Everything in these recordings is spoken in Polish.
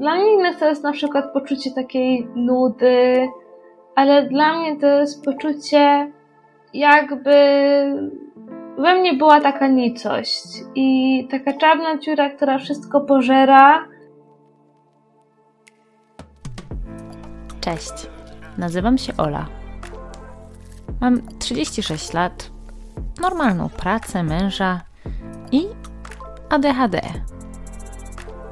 dla innych to jest na przykład poczucie takiej nudy, ale dla mnie to jest poczucie jakby we mnie była taka nicość i taka czarna dziura, która wszystko pożera. Cześć, nazywam się Ola. Mam 36 lat, normalną pracę, męża i ADHD.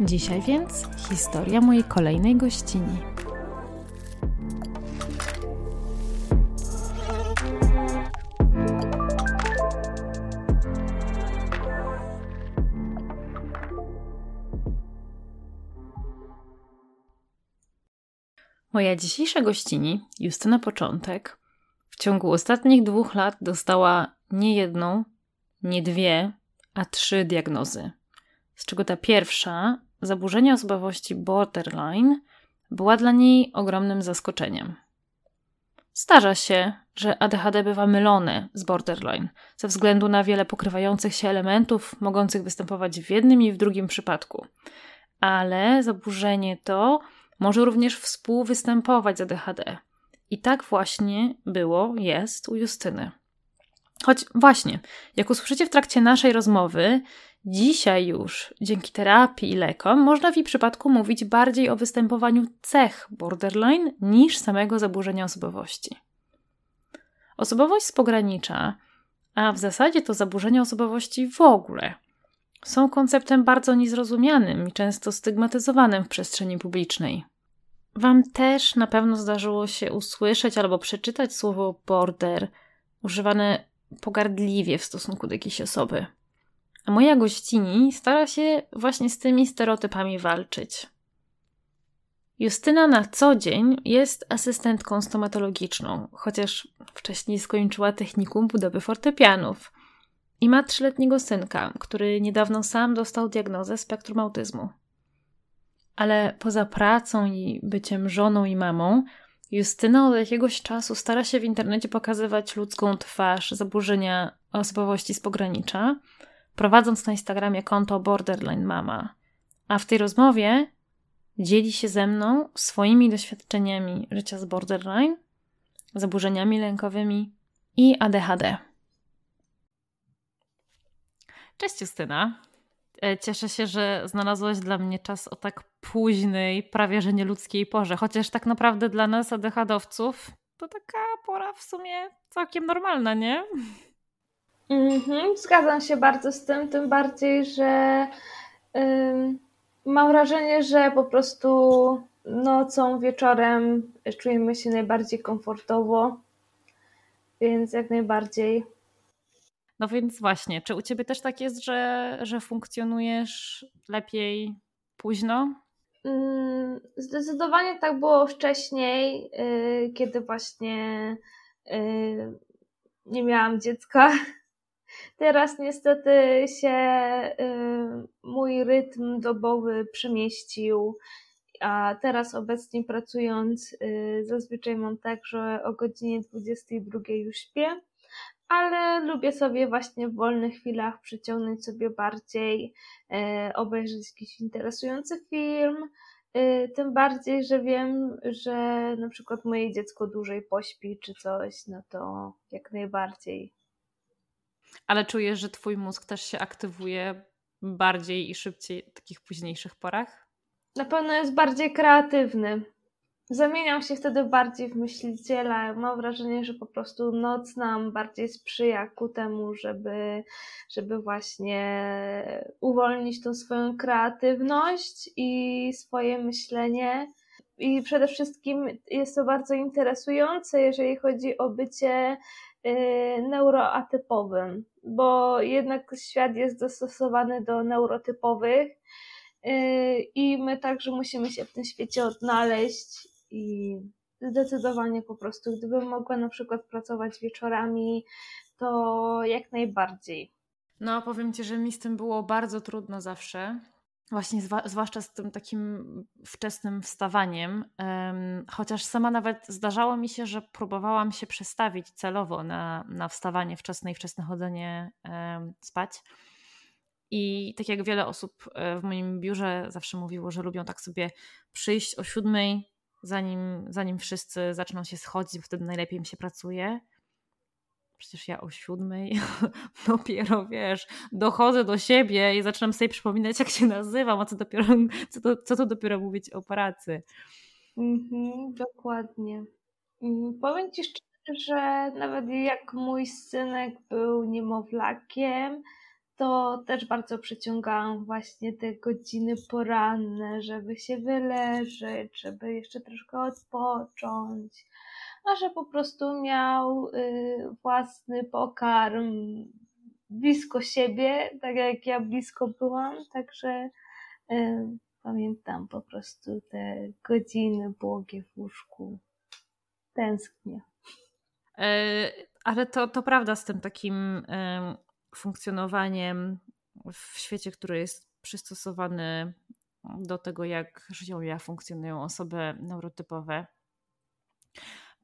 Dzisiaj więc historia mojej kolejnej gościni. Moja dzisiejsza gościni, Justyna Początek, w ciągu ostatnich dwóch lat dostała nie jedną, nie dwie, a trzy diagnozy. Z czego ta pierwsza, zaburzenia osobowości borderline, była dla niej ogromnym zaskoczeniem. Zdarza się, że ADHD bywa mylone z borderline ze względu na wiele pokrywających się elementów mogących występować w jednym i w drugim przypadku. Ale zaburzenie to może również współwystępować z ADHD. I tak właśnie było, jest u Justyny. Choć właśnie, jak usłyszycie w trakcie naszej rozmowy, dzisiaj już dzięki terapii i lekom można w jej przypadku mówić bardziej o występowaniu cech borderline niż samego zaburzenia osobowości. Osobowość z pogranicza, a w zasadzie to zaburzenia osobowości w ogóle, są konceptem bardzo niezrozumianym i często stygmatyzowanym w przestrzeni publicznej. Wam też na pewno zdarzyło się usłyszeć albo przeczytać słowo border używane pogardliwie w stosunku do jakiejś osoby. Moja gościni stara się właśnie z tymi stereotypami walczyć. Justyna na co dzień jest asystentką stomatologiczną, chociaż wcześniej skończyła technikum budowy fortepianów. I ma trzyletniego synka, który niedawno sam dostał diagnozę spektrum autyzmu. Ale poza pracą i byciem żoną i mamą, Justyna od jakiegoś czasu stara się w internecie pokazywać ludzką twarz zaburzenia osobowości z pogranicza, prowadząc na Instagramie konto Borderline Mama. A w tej rozmowie dzieli się ze mną swoimi doświadczeniami życia z borderline, zaburzeniami lękowymi i ADHD. Cześć Justyna. E, cieszę się, że znalazłaś dla mnie czas o tak późnej, prawie że nieludzkiej porze. Chociaż tak naprawdę dla nas, ADHD-owców, to taka pora w sumie całkiem normalna, nie? Mhm, zgadzam się bardzo z tym, tym bardziej, że mam wrażenie, że po prostu nocą, wieczorem czujemy się najbardziej komfortowo, więc jak najbardziej. No więc właśnie, czy u ciebie też tak jest, że, że funkcjonujesz lepiej późno? Mm, zdecydowanie tak było wcześniej, y, kiedy właśnie y, nie miałam dziecka. Teraz niestety się y, mój rytm dobowy przemieścił, a teraz obecnie pracując zazwyczaj mam tak, że o godzinie 22 już śpię ale lubię sobie właśnie w wolnych chwilach przyciągnąć sobie bardziej, e, obejrzeć jakiś interesujący film. Tym bardziej, że wiem, że na przykład moje dziecko dłużej pośpi czy coś, no to jak najbardziej. Ale czujesz, że twój mózg też się aktywuje bardziej i szybciej w takich późniejszych porach? Na pewno jest bardziej kreatywny. zamieniam się wtedy bardziej w myśliciela. Mam wrażenie, że po prostu noc nam bardziej sprzyja ku temu, żeby, żeby właśnie uwolnić tą swoją kreatywność i swoje myślenie. I przede wszystkim jest to bardzo interesujące, jeżeli chodzi o bycie neuroatypowym, bo jednak świat jest dostosowany do neurotypowych y, i my także musimy się w tym świecie odnaleźć i zdecydowanie po prostu, gdybym mogła na przykład pracować wieczorami, to jak najbardziej. No, powiem Ci, że mi z tym było bardzo trudno zawsze. Właśnie, zwłaszcza z tym takim wczesnym wstawaniem. Chociaż sama nawet zdarzało mi się, że próbowałam się przestawić celowo na, na wstawanie wczesne i wczesne chodzenie spać. I tak jak wiele osób e, w moim biurze zawsze mówiło, że lubią tak sobie przyjść o siódmej, zanim, zanim wszyscy zaczną się schodzić, bo wtedy najlepiej mi się pracuje. Przecież ja o siódmej dopiero, wiesz, dochodzę do siebie i zaczynam sobie przypominać, jak się nazywam, a co dopiero, co to, co to dopiero mówić o pracy. Mhm, dokładnie. Mm, powiem Ci szczerze, że nawet jak mój synek był niemowlakiem, to też bardzo przeciągałam właśnie te godziny poranne, żeby się wyleżeć, żeby jeszcze troszkę odpocząć, a że po prostu miał y, własny pokarm blisko siebie, tak jak ja blisko byłam, także y, pamiętam po prostu te godziny błogie w łóżku. Tęsknię. E, ale to, to prawda z tym takim funkcjonowaniem w świecie, który jest przystosowany do tego, jak żyją, jak funkcjonują osoby neurotypowe.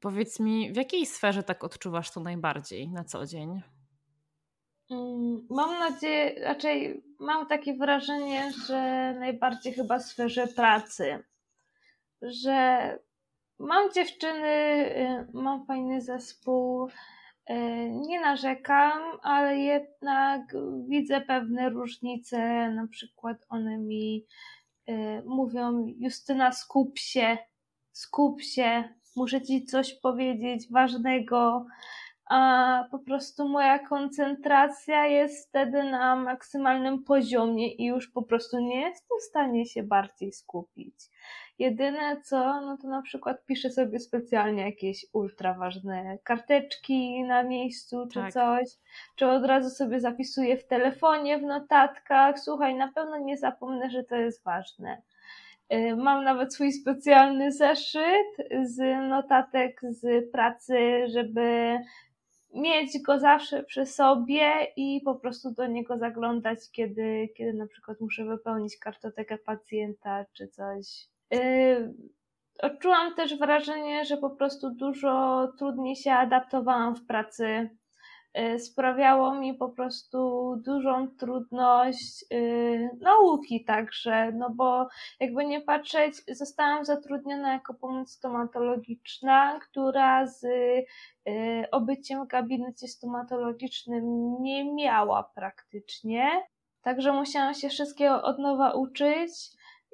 Powiedz mi, w jakiej sferze tak odczuwasz to najbardziej na co dzień? Mm, mam nadzieję, raczej mam takie wrażenie, że najbardziej chyba w sferze pracy. Że mam dziewczyny, y, mam fajny zespół, E, nie narzekam, ale jednak widzę pewne różnice. Na przykład one mi e, mówią: Justyna, skup się, skup się, muszę ci coś powiedzieć ważnego. A po prostu moja koncentracja jest wtedy na maksymalnym poziomie i już po prostu nie jestem w stanie się bardziej skupić. Jedyne co, no to na przykład piszę sobie specjalnie jakieś ultra ważne karteczki na miejscu czy tak. coś, czy od razu sobie zapisuję w telefonie, w notatkach. Słuchaj, na pewno nie zapomnę, że to jest ważne. Y, mam nawet swój specjalny zeszyt z notatek z pracy, żeby mieć go zawsze przy sobie i po prostu do niego zaglądać, kiedy, kiedy na przykład muszę wypełnić kartotekę pacjenta czy coś. Yy, odczułam też wrażenie, że po prostu dużo trudniej się adaptowałam w pracy. Yy, sprawiało mi po prostu dużą trudność yy, nauki także, no bo jakby nie patrzeć, zostałam zatrudniona jako pomoc stomatologiczna, która z obyciem w gabinecie stomatologicznym nie miała praktycznie. Także musiałam się wszystkiego od nowa uczyć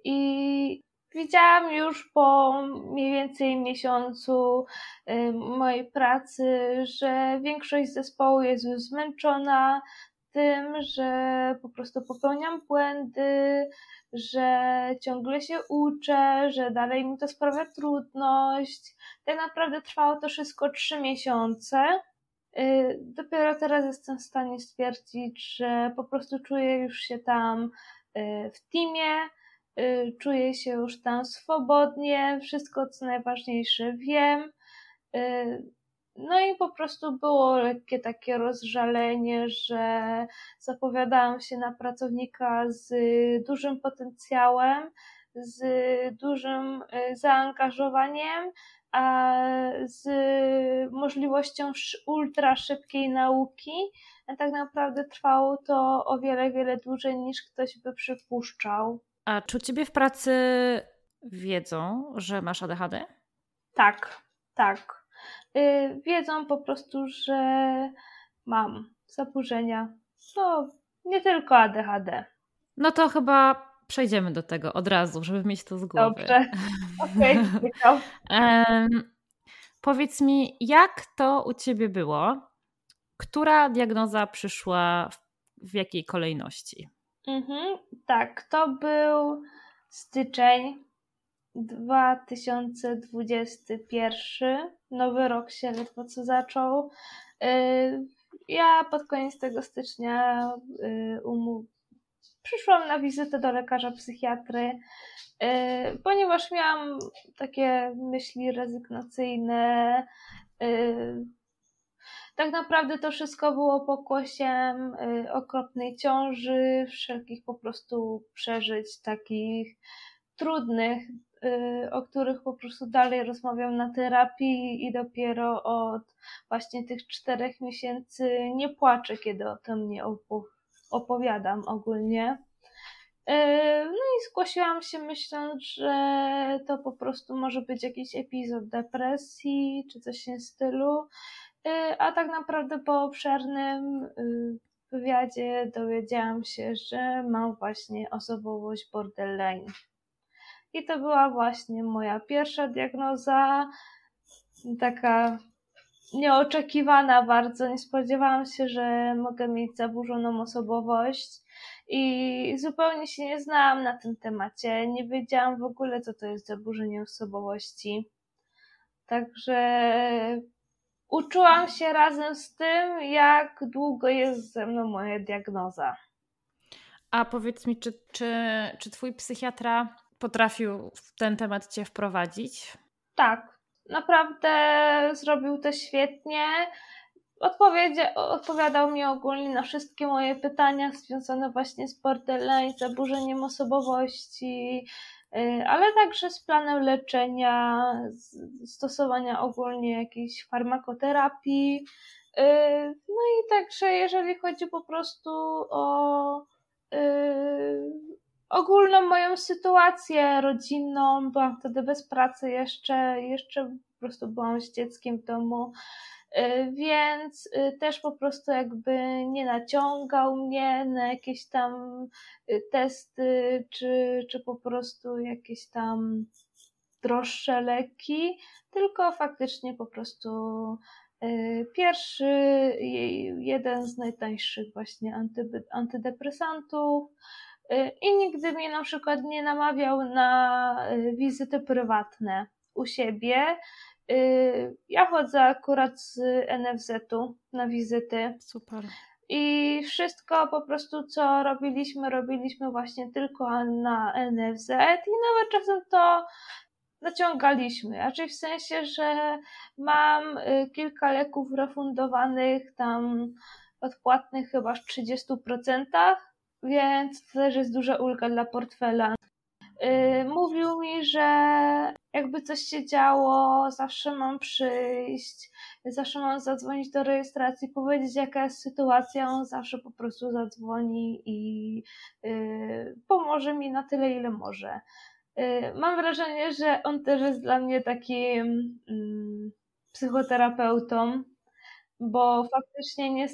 i Widziałam już po mniej więcej miesiącu y, mojej pracy, że większość zespołu jest już zmęczona tym, że po prostu popełniam błędy, że ciągle się uczę, że dalej mi to sprawia trudność. Tak naprawdę trwało to wszystko trzy miesiące. Y, dopiero teraz jestem w stanie stwierdzić, że po prostu czuję już się tam y, w teamie, czuję się już tam swobodnie, wszystko co najważniejsze wiem. Y, no i po prostu było lekkie takie rozżalenie, że zapowiadałam się na pracownika z dużym potencjałem, z dużym y, zaangażowaniem, a z możliwością ultra szybkiej nauki. A tak naprawdę trwało to o wiele, wiele dłużej niż ktoś by przypuszczał. A czy u ciebie w pracy wiedzą, że masz ADHD? Tak, tak. Yy, wiedzą po prostu, że mam zaburzenia. No, nie tylko ADHD. No to chyba przejdziemy do tego od razu, żeby mieć to z głowy. Dobrze. Okej, okay, um, Powiedz mi, jak to u ciebie było? Która diagnoza przyszła w, w jakiej kolejności? Mhm, tak, to był styczeń 2021. Nowy rok się ledwo co zaczął. Y, ja pod koniec tego stycznia y, umów... przyszłam na wizytę do lekarza psychiatry, y, ponieważ miałam takie myśli rezygnacyjne. Tak naprawdę to wszystko było pokłosiem okropnej ciąży, wszelkich po prostu przeżyć takich trudnych, Y, o których po prostu dalej rozmawiam na terapii i dopiero od właśnie tych czterech miesięcy nie płaczę, kiedy o tym nie opowiadam ogólnie. Y, no i zgłosiłam się myśląc, że to po prostu może być jakiś epizod depresji czy coś w tym stylu, y, a tak naprawdę po obszernym wywiadzie dowiedziałam się, że mam właśnie osobowość borderline. I to była właśnie moja pierwsza diagnoza, taka nieoczekiwana bardzo. Nie spodziewałam się, że mogę mieć zaburzoną osobowość i zupełnie się nie znałam na tym temacie. Nie wiedziałam w ogóle, co to jest zaburzenie osobowości. Także uczyłam się razem z tym, jak długo jest ze mną moja diagnoza. A powiedz mi, czy, czy, czy twój psychiatra potrafił w ten temat Cię wprowadzić? Tak, naprawdę zrobił to świetnie. odpowiadał mi ogólnie na wszystkie moje pytania związane właśnie z borderline, zaburzeniem osobowości, ale także z planem leczenia, stosowania ogólnie jakiejś farmakoterapii. Y, no i także jeżeli chodzi po prostu o y, ogólną moją sytuację rodzinną. Byłam wtedy bez pracy jeszcze, jeszcze po prostu byłam z dzieckiem w domu, y, więc y, też po prostu jakby nie naciągał mnie na jakieś tam y, testy, czy, czy po prostu jakieś tam droższe leki, tylko faktycznie po prostu pierwszy, jeden z najtańszych właśnie antydepresantów, I nigdy mnie na przykład nie namawiał na wizyty prywatne u siebie. Y, ja chodzę akurat z NFZ-u na wizyty. Super. I wszystko po prostu, co robiliśmy, robiliśmy właśnie tylko na NFZ i nawet czasem to naciągaliśmy. Raczej w sensie, że mam kilka leków refundowanych, tam odpłatnych chyba w 30%, więc to też jest duża ulga dla portfela. Y, mówił mi, że jakby coś się działo, zawsze mam przyjść, zawsze mam zadzwonić do rejestracji, powiedzieć jaka jest sytuacja, on zawsze po prostu zadzwoni i y, pomoże mi na tyle, ile może. Y, mam wrażenie, że on też jest dla mnie takim mm, psychoterapeutą, bo faktycznie nie,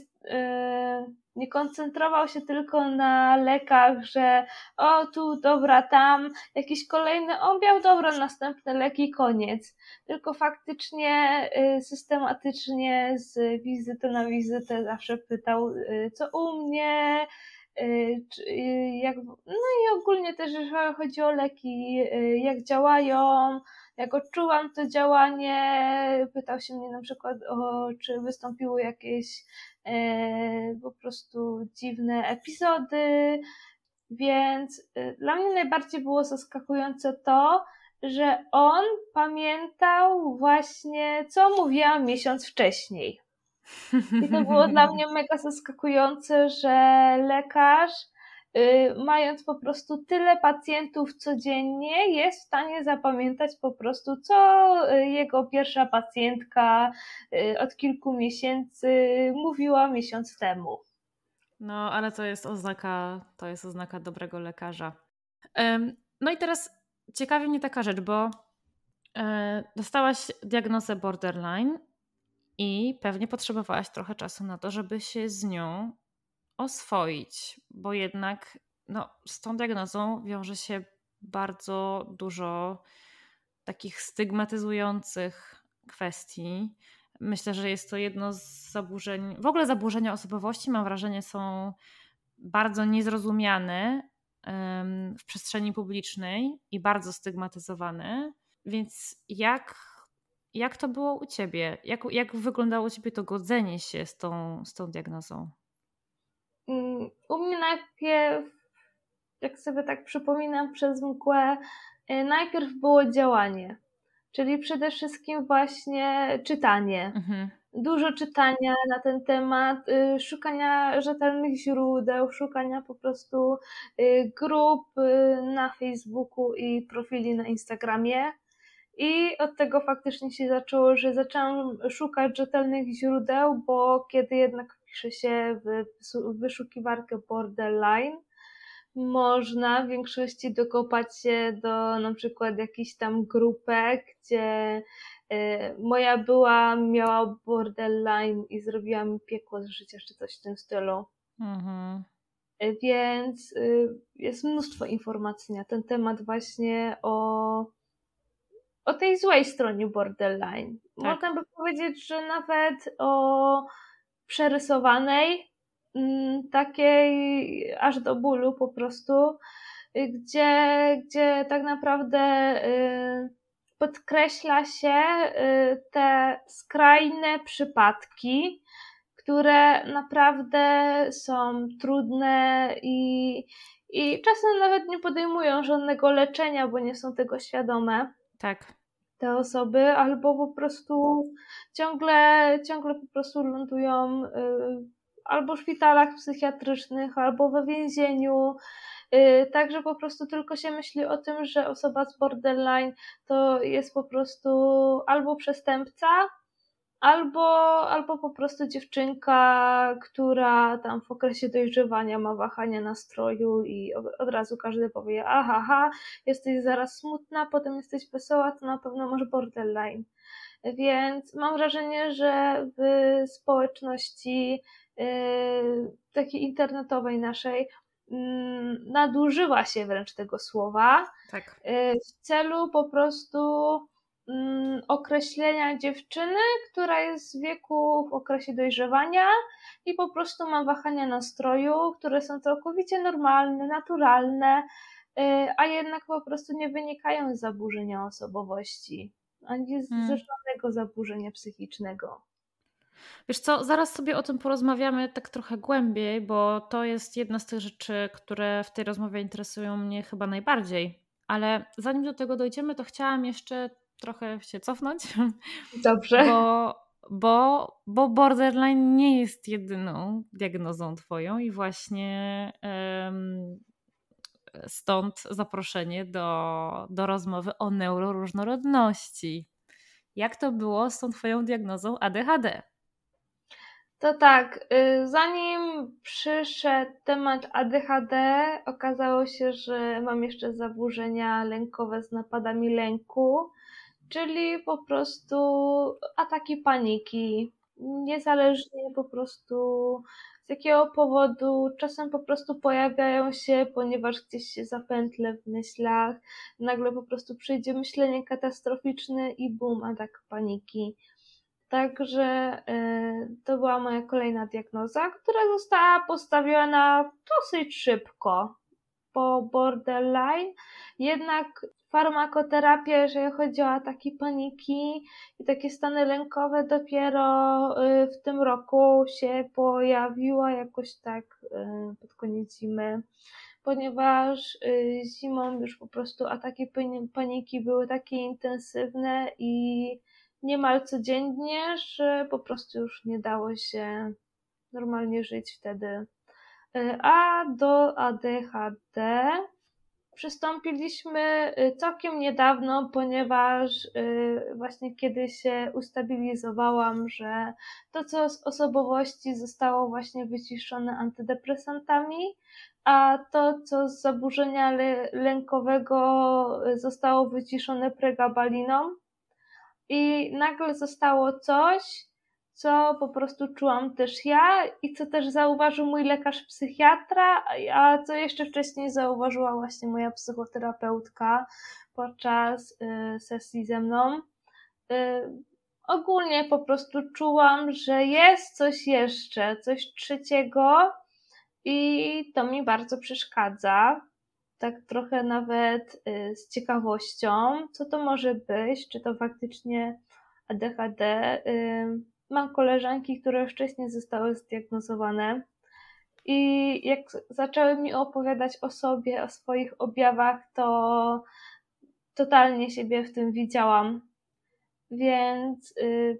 nie koncentrował się tylko na lekach, że o tu, dobra, tam, jakiś kolejny objaw, dobra, następne leki, koniec. Tylko faktycznie y, systematycznie z wizyty na wizytę zawsze pytał, y, co u mnie, y, jak, no i ogólnie też, jeżeli chodzi o leki, jak działają, jak odczułam to działanie, pytał się mnie na przykład o, czy wystąpiły jakieś e, po prostu dziwne epizody, więc e, dla mnie najbardziej było zaskakujące to, że on pamiętał właśnie, co mówiłam miesiąc wcześniej. I to było dla mnie mega zaskakujące, że lekarz mając po prostu tyle pacjentów codziennie, jest w stanie zapamiętać po prostu, co y, jego pierwsza pacjentka y, od kilku miesięcy mówiła miesiąc temu. No, ale to jest oznaka, to jest oznaka dobrego lekarza. No i teraz ciekawi mnie taka rzecz, bo e, dostałaś diagnozę borderline i pewnie potrzebowałaś trochę czasu na to, żeby się z nią oswoić, bo jednak no, z tą diagnozą wiąże się bardzo dużo takich stygmatyzujących kwestii. Myślę, że jest to jedno z zaburzeń, w ogóle zaburzenia osobowości, mam wrażenie, są bardzo niezrozumiane w przestrzeni publicznej i bardzo stygmatyzowane. Więc jak, jak to było u ciebie? Jak, jak wyglądało u ciebie to godzenie się z tą, z tą diagnozą? U mnie najpierw, jak sobie tak przypominam przez mgłę, y, najpierw było działanie, czyli przede wszystkim właśnie czytanie. Mhm. Dużo czytania na ten temat, y, szukania rzetelnych źródeł, szukania po prostu y, grup na Facebooku i profili na Instagramie. I od tego faktycznie się zaczęło, że zaczęłam szukać rzetelnych źródeł, bo kiedy jednak pisze się w wyszukiwarkę borderline, można w większości dokopać się do na przykład jakichś tam grupek, gdzie y, moja była, miała borderline i zrobiła mi piekło z życia, czy coś w tym stylu. Mhm. Y, więc y, jest mnóstwo informacji na ten temat właśnie o o tej złej stronie borderline. Tak. Można by powiedzieć, że nawet o przerysowanej, mm, takiej aż do bólu po prostu, gdzie, gdzie tak naprawdę y, podkreśla się y, te skrajne przypadki, które naprawdę są trudne i, i czasem nawet nie podejmują żadnego leczenia, bo nie są tego świadome. Tak. Te osoby, albo po prostu ciągle, ciągle po prostu lądują y, albo w szpitalach psychiatrycznych, albo we więzieniu. Y, także po prostu tylko się myśli o tym, że osoba z borderline to jest po prostu albo przestępca, albo, albo po prostu dziewczynka, która tam w okresie dojrzewania ma wahania nastroju i od razu każdy powie, aha, jesteś zaraz smutna, potem jesteś wesoła, to na pewno masz borderline. Więc mam wrażenie, że w społeczności yy, takiej internetowej naszej yy, nadużywa się wręcz tego słowa tak. yy, w celu po prostu mm, określenia dziewczyny, która jest w wieku w okresie dojrzewania i po prostu ma wahania nastroju, które są całkowicie normalne, naturalne, y, a jednak po prostu nie wynikają z zaburzenia osobowości, ani z, hmm. żadnego zaburzenia psychicznego. Wiesz co, zaraz sobie o tym porozmawiamy tak trochę głębiej, bo to jest jedna z tych rzeczy, które w tej rozmowie interesują mnie chyba najbardziej. Ale zanim do tego dojdziemy, to chciałam jeszcze trochę się cofnąć. Dobrze. Bo, bo, bo borderline nie jest jedyną diagnozą twoją i właśnie um, stąd zaproszenie do, do rozmowy o neuroróżnorodności. Jak to było z tą twoją diagnozą ADHD? To tak, y, zanim przyszedł temat ADHD, okazało się, że mam jeszcze zaburzenia lękowe z napadami lęku czyli po prostu ataki paniki. Niezależnie po prostu z jakiego powodu, czasem po prostu pojawiają się, ponieważ gdzieś się zapętlę w myślach, nagle po prostu przyjdzie myślenie katastroficzne i bum, atak paniki. Także y, to była moja kolejna diagnoza, która została postawiona dosyć szybko po borderline. Jednak farmakoterapia, jeżeli chodzi o ataki paniki i takie stany lękowe, dopiero y, w tym roku się pojawiła jakoś tak y, pod koniec zimy, ponieważ y, zimą już po prostu ataki paniki były takie intensywne i niemal codziennie, że po prostu już nie dało się normalnie żyć wtedy. A do ADHD przystąpiliśmy y, całkiem niedawno, ponieważ y, właśnie kiedy się ustabilizowałam, że to, co z osobowości zostało właśnie wyciszone antydepresantami, a to, co z zaburzenia lękowego zostało wyciszone pregabaliną. I nagle zostało coś, co po prostu czułam też ja i co też zauważył mój lekarz psychiatra, a co jeszcze wcześniej zauważyła właśnie moja psychoterapeutka podczas y, sesji ze mną. Y, ogólnie po prostu czułam, że jest coś jeszcze, coś trzeciego i to mi bardzo przeszkadza. Tak trochę nawet y, z ciekawością, co to może być, czy to faktycznie ADHD mam koleżanki, które wcześniej zostały zdiagnozowane. I jak zaczęły mi opowiadać o sobie, o swoich objawach, to totalnie siebie w tym widziałam. Więc y,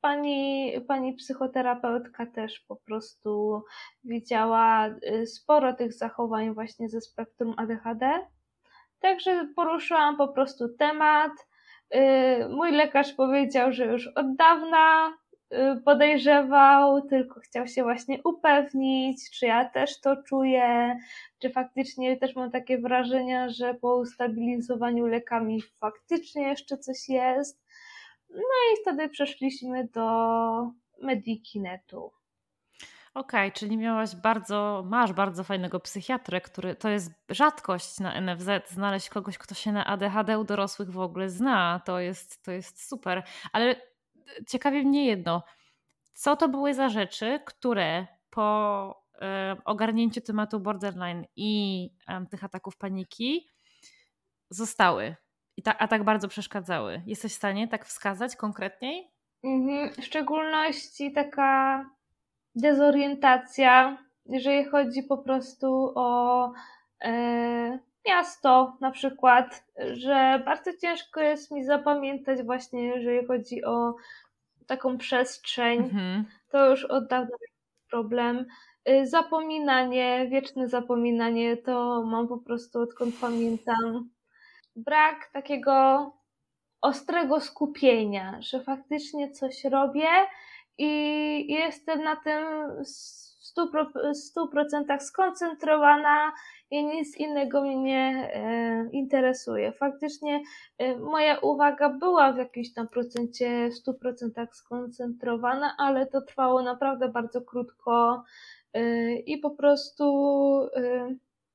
pani, pani psychoterapeutka też po prostu widziała y, sporo tych zachowań właśnie ze spektrum ADHD. Także poruszyłam po prostu temat mój lekarz powiedział, że już od dawna y, podejrzewał, tylko chciał się właśnie upewnić, czy ja też to czuję, czy faktycznie też mam takie wrażenia, że po ustabilizowaniu lekami faktycznie jeszcze coś jest. No i wtedy przeszliśmy do Medikinetu. Okej, okay, czyli miałaś bardzo, masz bardzo fajnego psychiatrę, który to jest rzadkość na NFZ, znaleźć kogoś, kto się na ADHD u dorosłych w ogóle zna. To jest, to jest super. Ale ciekawie mnie jedno. Co to były za rzeczy, które po e, ogarnięciu tematu borderline i e, tych ataków paniki zostały, i ta, a tak bardzo przeszkadzały? Jesteś w stanie tak wskazać konkretniej? Mhm. W szczególności taka dezorientacja, jeżeli chodzi po prostu o e, miasto na przykład, że bardzo ciężko jest mi zapamiętać właśnie, jeżeli chodzi o taką przestrzeń, mhm. to już od dawna problem. E, zapominanie, wieczne zapominanie, to mam po prostu odkąd pamiętam. Brak takiego ostrego skupienia, że faktycznie coś robię, i jestem na tym w 100%, skoncentrowana i nic innego mnie nie e, interesuje. Faktycznie e, moja uwaga była w jakimś tam procencie w 100% skoncentrowana, ale to trwało naprawdę bardzo krótko e, i po prostu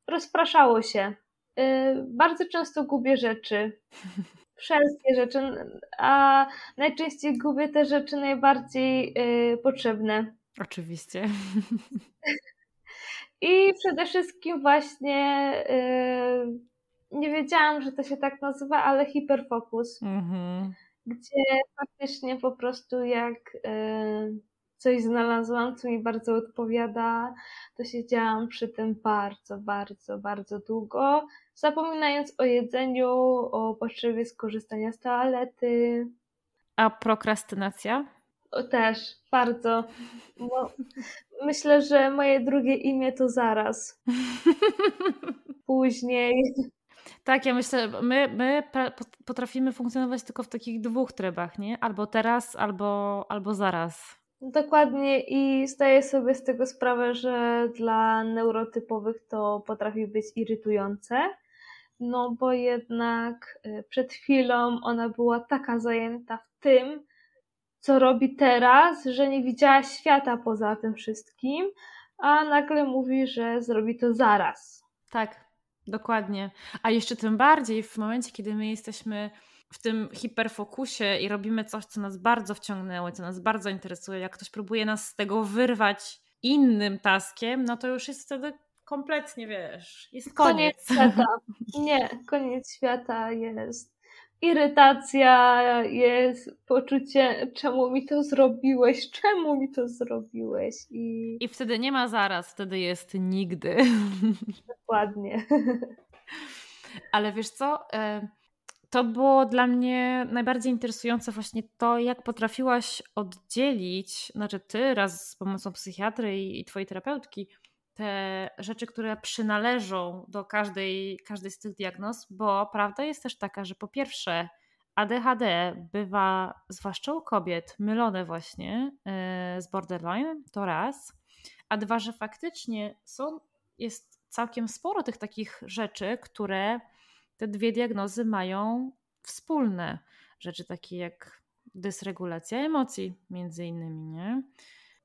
rozpraszało się. Bardzo często gubię rzeczy. wszelkie rzeczy, a najczęściej gubię te rzeczy najbardziej y, potrzebne. Oczywiście. I przede wszystkim właśnie y, nie wiedziałam, że to się tak nazywa, ale hiperfokus. Mhm. Gdzie faktycznie po prostu jak y, coś znalazłam, co mi bardzo odpowiada, to siedziałam przy tym bardzo, bardzo, bardzo długo, zapominając o jedzeniu, o potrzebie skorzystania z toalety. A prokrastynacja? O, też, bardzo. Myślę, że moje drugie imię to zaraz. Później. Tak, ja myślę, my, my potrafimy funkcjonować tylko w takich dwóch trybach, nie? Albo teraz, albo, albo zaraz. Dokładnie i zdaję sobie z tego sprawę, że dla neurotypowych to potrafi być irytujące, no bo jednak y, przed chwilą ona była taka zajęta w tym, co robi teraz, że nie widziała świata poza tym wszystkim, a nagle mówi, że zrobi to zaraz. Tak, dokładnie. A jeszcze tym bardziej w momencie, kiedy my jesteśmy w tym hiperfokusie i robimy coś, co nas bardzo wciągnęło, co nas bardzo interesuje, jak ktoś próbuje nas z tego wyrwać innym taskiem, no to już jest wtedy kompletnie, wiesz, jest koniec. Koniec świata. Nie, koniec świata jest irytacja, jest poczucie, czemu mi to zrobiłeś, czemu mi to zrobiłeś. I, I wtedy nie ma zaraz, wtedy jest nigdy. Dokładnie. Ale wiesz co? E, to było dla mnie najbardziej interesujące właśnie to, jak potrafiłaś oddzielić, znaczy ty raz z pomocą psychiatry i, i twojej terapeutki, te rzeczy, które przynależą do każdej, każdej z tych diagnoz, bo prawda jest też taka, że po pierwsze ADHD bywa, zwłaszcza u kobiet, mylone właśnie yy, z borderline, to raz, a dwa, że faktycznie są, jest całkiem sporo tych takich rzeczy, które te dwie diagnozy mają wspólne. Rzeczy takie jak dysregulacja emocji, między innymi, nie?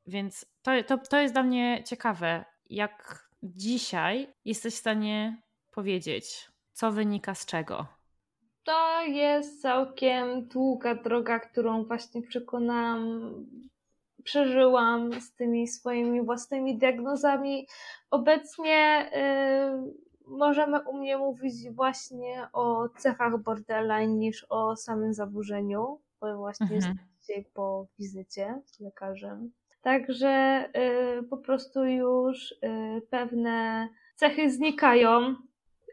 Więc to, to, to jest dla mnie ciekawe, jak dzisiaj jesteś w stanie powiedzieć, co wynika z czego. To jest całkiem długa droga, którą właśnie przekonałam, przeżyłam z tymi swoimi własnymi diagnozami. Obecnie y, możemy u mnie mówić właśnie o cechach borderline niż o samym zaburzeniu, bo właśnie mhm. jest po wizycie z lekarzem. Także y, po prostu już y, pewne cechy znikają.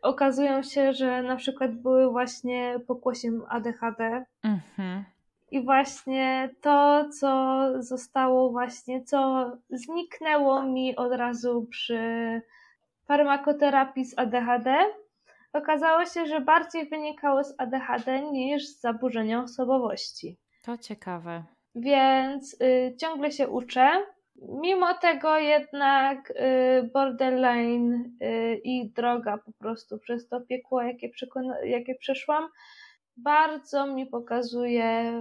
Okazują się, że na przykład były właśnie pokłosiem ADHD. Mhm. I właśnie to, co zostało właśnie, co zniknęło mi od razu przy farmakoterapii z ADHD, okazało się, że bardziej wynikało z ADHD niż z zaburzenia osobowości. To ciekawe więc y, ciągle się uczę. Mimo tego jednak y, borderline y, i droga po prostu przez to piekło, jakie, jakie przeszłam, bardzo mi pokazuje,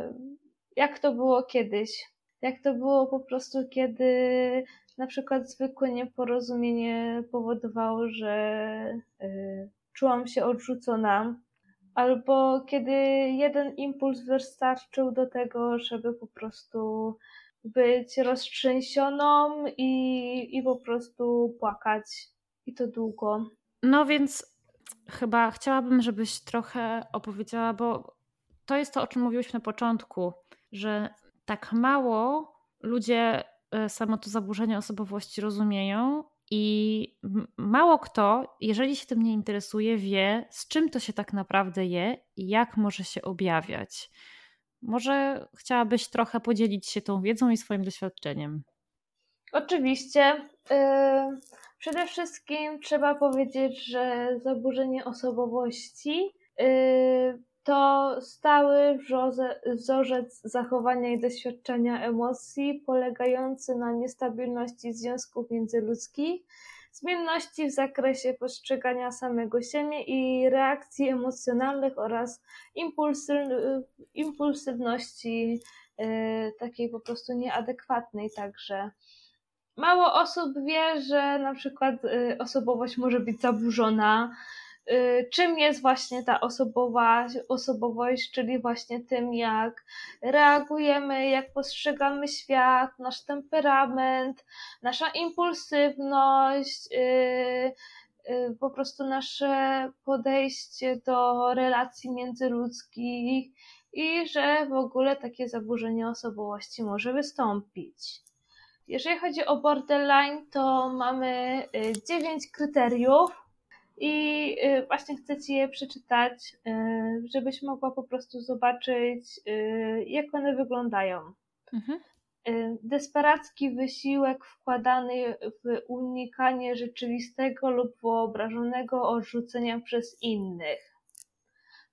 jak to było kiedyś. Jak to było po prostu, kiedy na przykład zwykłe nieporozumienie powodowało, że y, czułam się odrzucona, albo kiedy jeden impuls wystarczył do tego, żeby po prostu być roztrzęsioną i, i po prostu płakać. I to długo. No więc chyba chciałabym, żebyś trochę opowiedziała, bo to jest to, o czym mówiłyśmy na początku, że tak mało ludzie e, samo to zaburzenie osobowości rozumieją i mało kto, jeżeli się tym nie interesuje, wie, z czym to się tak naprawdę je i jak może się objawiać. Może chciałabyś trochę podzielić się tą wiedzą i swoim doświadczeniem? Oczywiście. Yy, przede wszystkim trzeba powiedzieć, że zaburzenie osobowości yy, to stały wzorzec zachowania i doświadczenia emocji, polegający na niestabilności związków międzyludzkich, zmienności w zakresie postrzegania samego siebie i reakcji emocjonalnych oraz impulsywności yy, takiej po prostu nieadekwatnej także. Mało osób wie, że na przykład yy, osobowość może być zaburzona, czym jest właśnie ta osobowa, osobowość, czyli właśnie tym, jak reagujemy, jak postrzegamy świat, nasz temperament, nasza impulsywność, y, y, po prostu nasze podejście do relacji międzyludzkich i że w ogóle takie zaburzenie osobowości może wystąpić. Jeżeli chodzi o borderline, to mamy dziewięć kryteriów, i y, właśnie chcę Ci je przeczytać, y, żebyś mogła po prostu zobaczyć, y, jak one wyglądają. Mhm. Desperacki wysiłek wkładany w unikanie rzeczywistego lub wyobrażonego odrzucenia przez innych.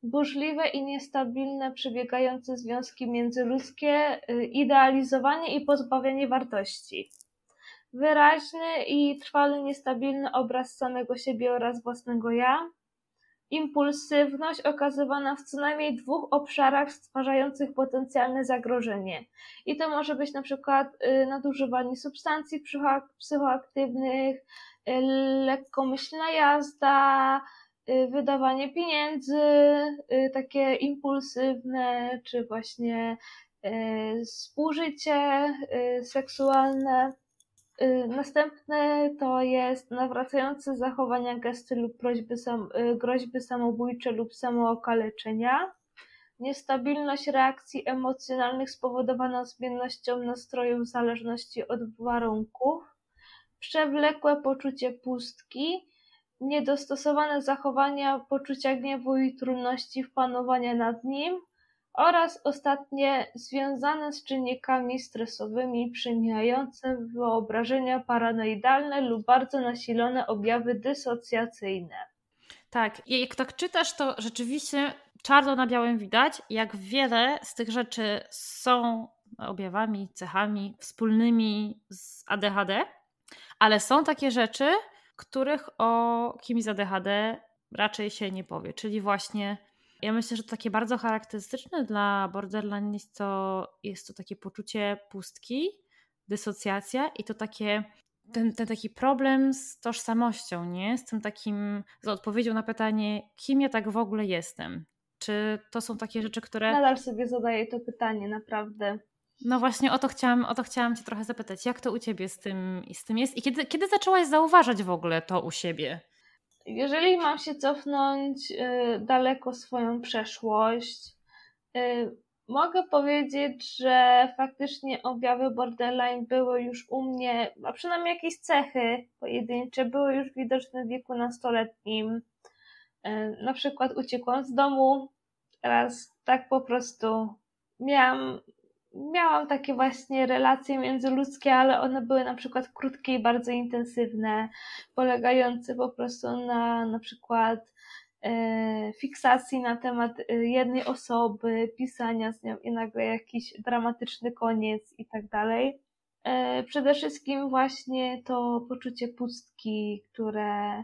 Burzliwe i niestabilne przebiegające związki międzyludzkie, idealizowanie i pozbawianie wartości Wyraźny i trwale niestabilny obraz samego siebie oraz własnego ja. Impulsywność okazywana w co najmniej dwóch obszarach stwarzających potencjalne zagrożenie. I to może być na przykład y, nadużywanie substancji psychoaktywnych, y, lekkomyślna jazda, y, wydawanie pieniędzy, takie impulsywne, czy właśnie współżycie seksualne. Y, następne to jest nawracające zachowania, gesty lub prośby y, groźby samobójcze lub samookaleczenia. Niestabilność reakcji emocjonalnych spowodowana zmiennością nastrojów w zależności od warunków. Przewlekłe poczucie pustki. Niedostosowane zachowania poczucia gniewu i trudności w panowaniu nad nim oraz ostatnie związane z czynnikami stresowymi przymijające wyobrażenia paranoidalne lub bardzo nasilone objawy dysocjacyjne. Tak, i jak tak czytasz, to rzeczywiście czarno na białym widać, jak wiele z tych rzeczy są objawami, cechami wspólnymi z ADHD, ale są takie rzeczy, których o kimś z ADHD raczej się nie powie, czyli właśnie ja myślę, że to takie bardzo charakterystyczne dla borderline jest to, jest to takie poczucie pustki, dysocjacja i to takie ten, ten taki problem z tożsamością, nie? Z tym takim, z odpowiedzią na pytanie, kim ja tak w ogóle jestem. Czy to są takie rzeczy, które. Nadal sobie zadaję to pytanie, naprawdę. No właśnie o to chciałam, o to chciałam Cię trochę zapytać. Jak to u Ciebie z tym, z tym jest? I kiedy, kiedy zaczęłaś zauważać w ogóle to u siebie? Jeżeli mam się cofnąć y, daleko swoją przeszłość, y, mogę powiedzieć, że faktycznie objawy borderline były już u mnie, a przynajmniej jakieś cechy pojedyncze były już widoczne w wieku nastoletnim. Y, na przykład uciekłam z domu, raz tak po prostu miałam miałam takie właśnie relacje międzyludzkie, ale one były na przykład krótkie i bardzo intensywne, polegające po prostu na na przykład e, fiksacji na temat e, jednej osoby, pisania z nią i nagle jakiś dramatyczny koniec i tak dalej. E, przede wszystkim właśnie to poczucie pustki, które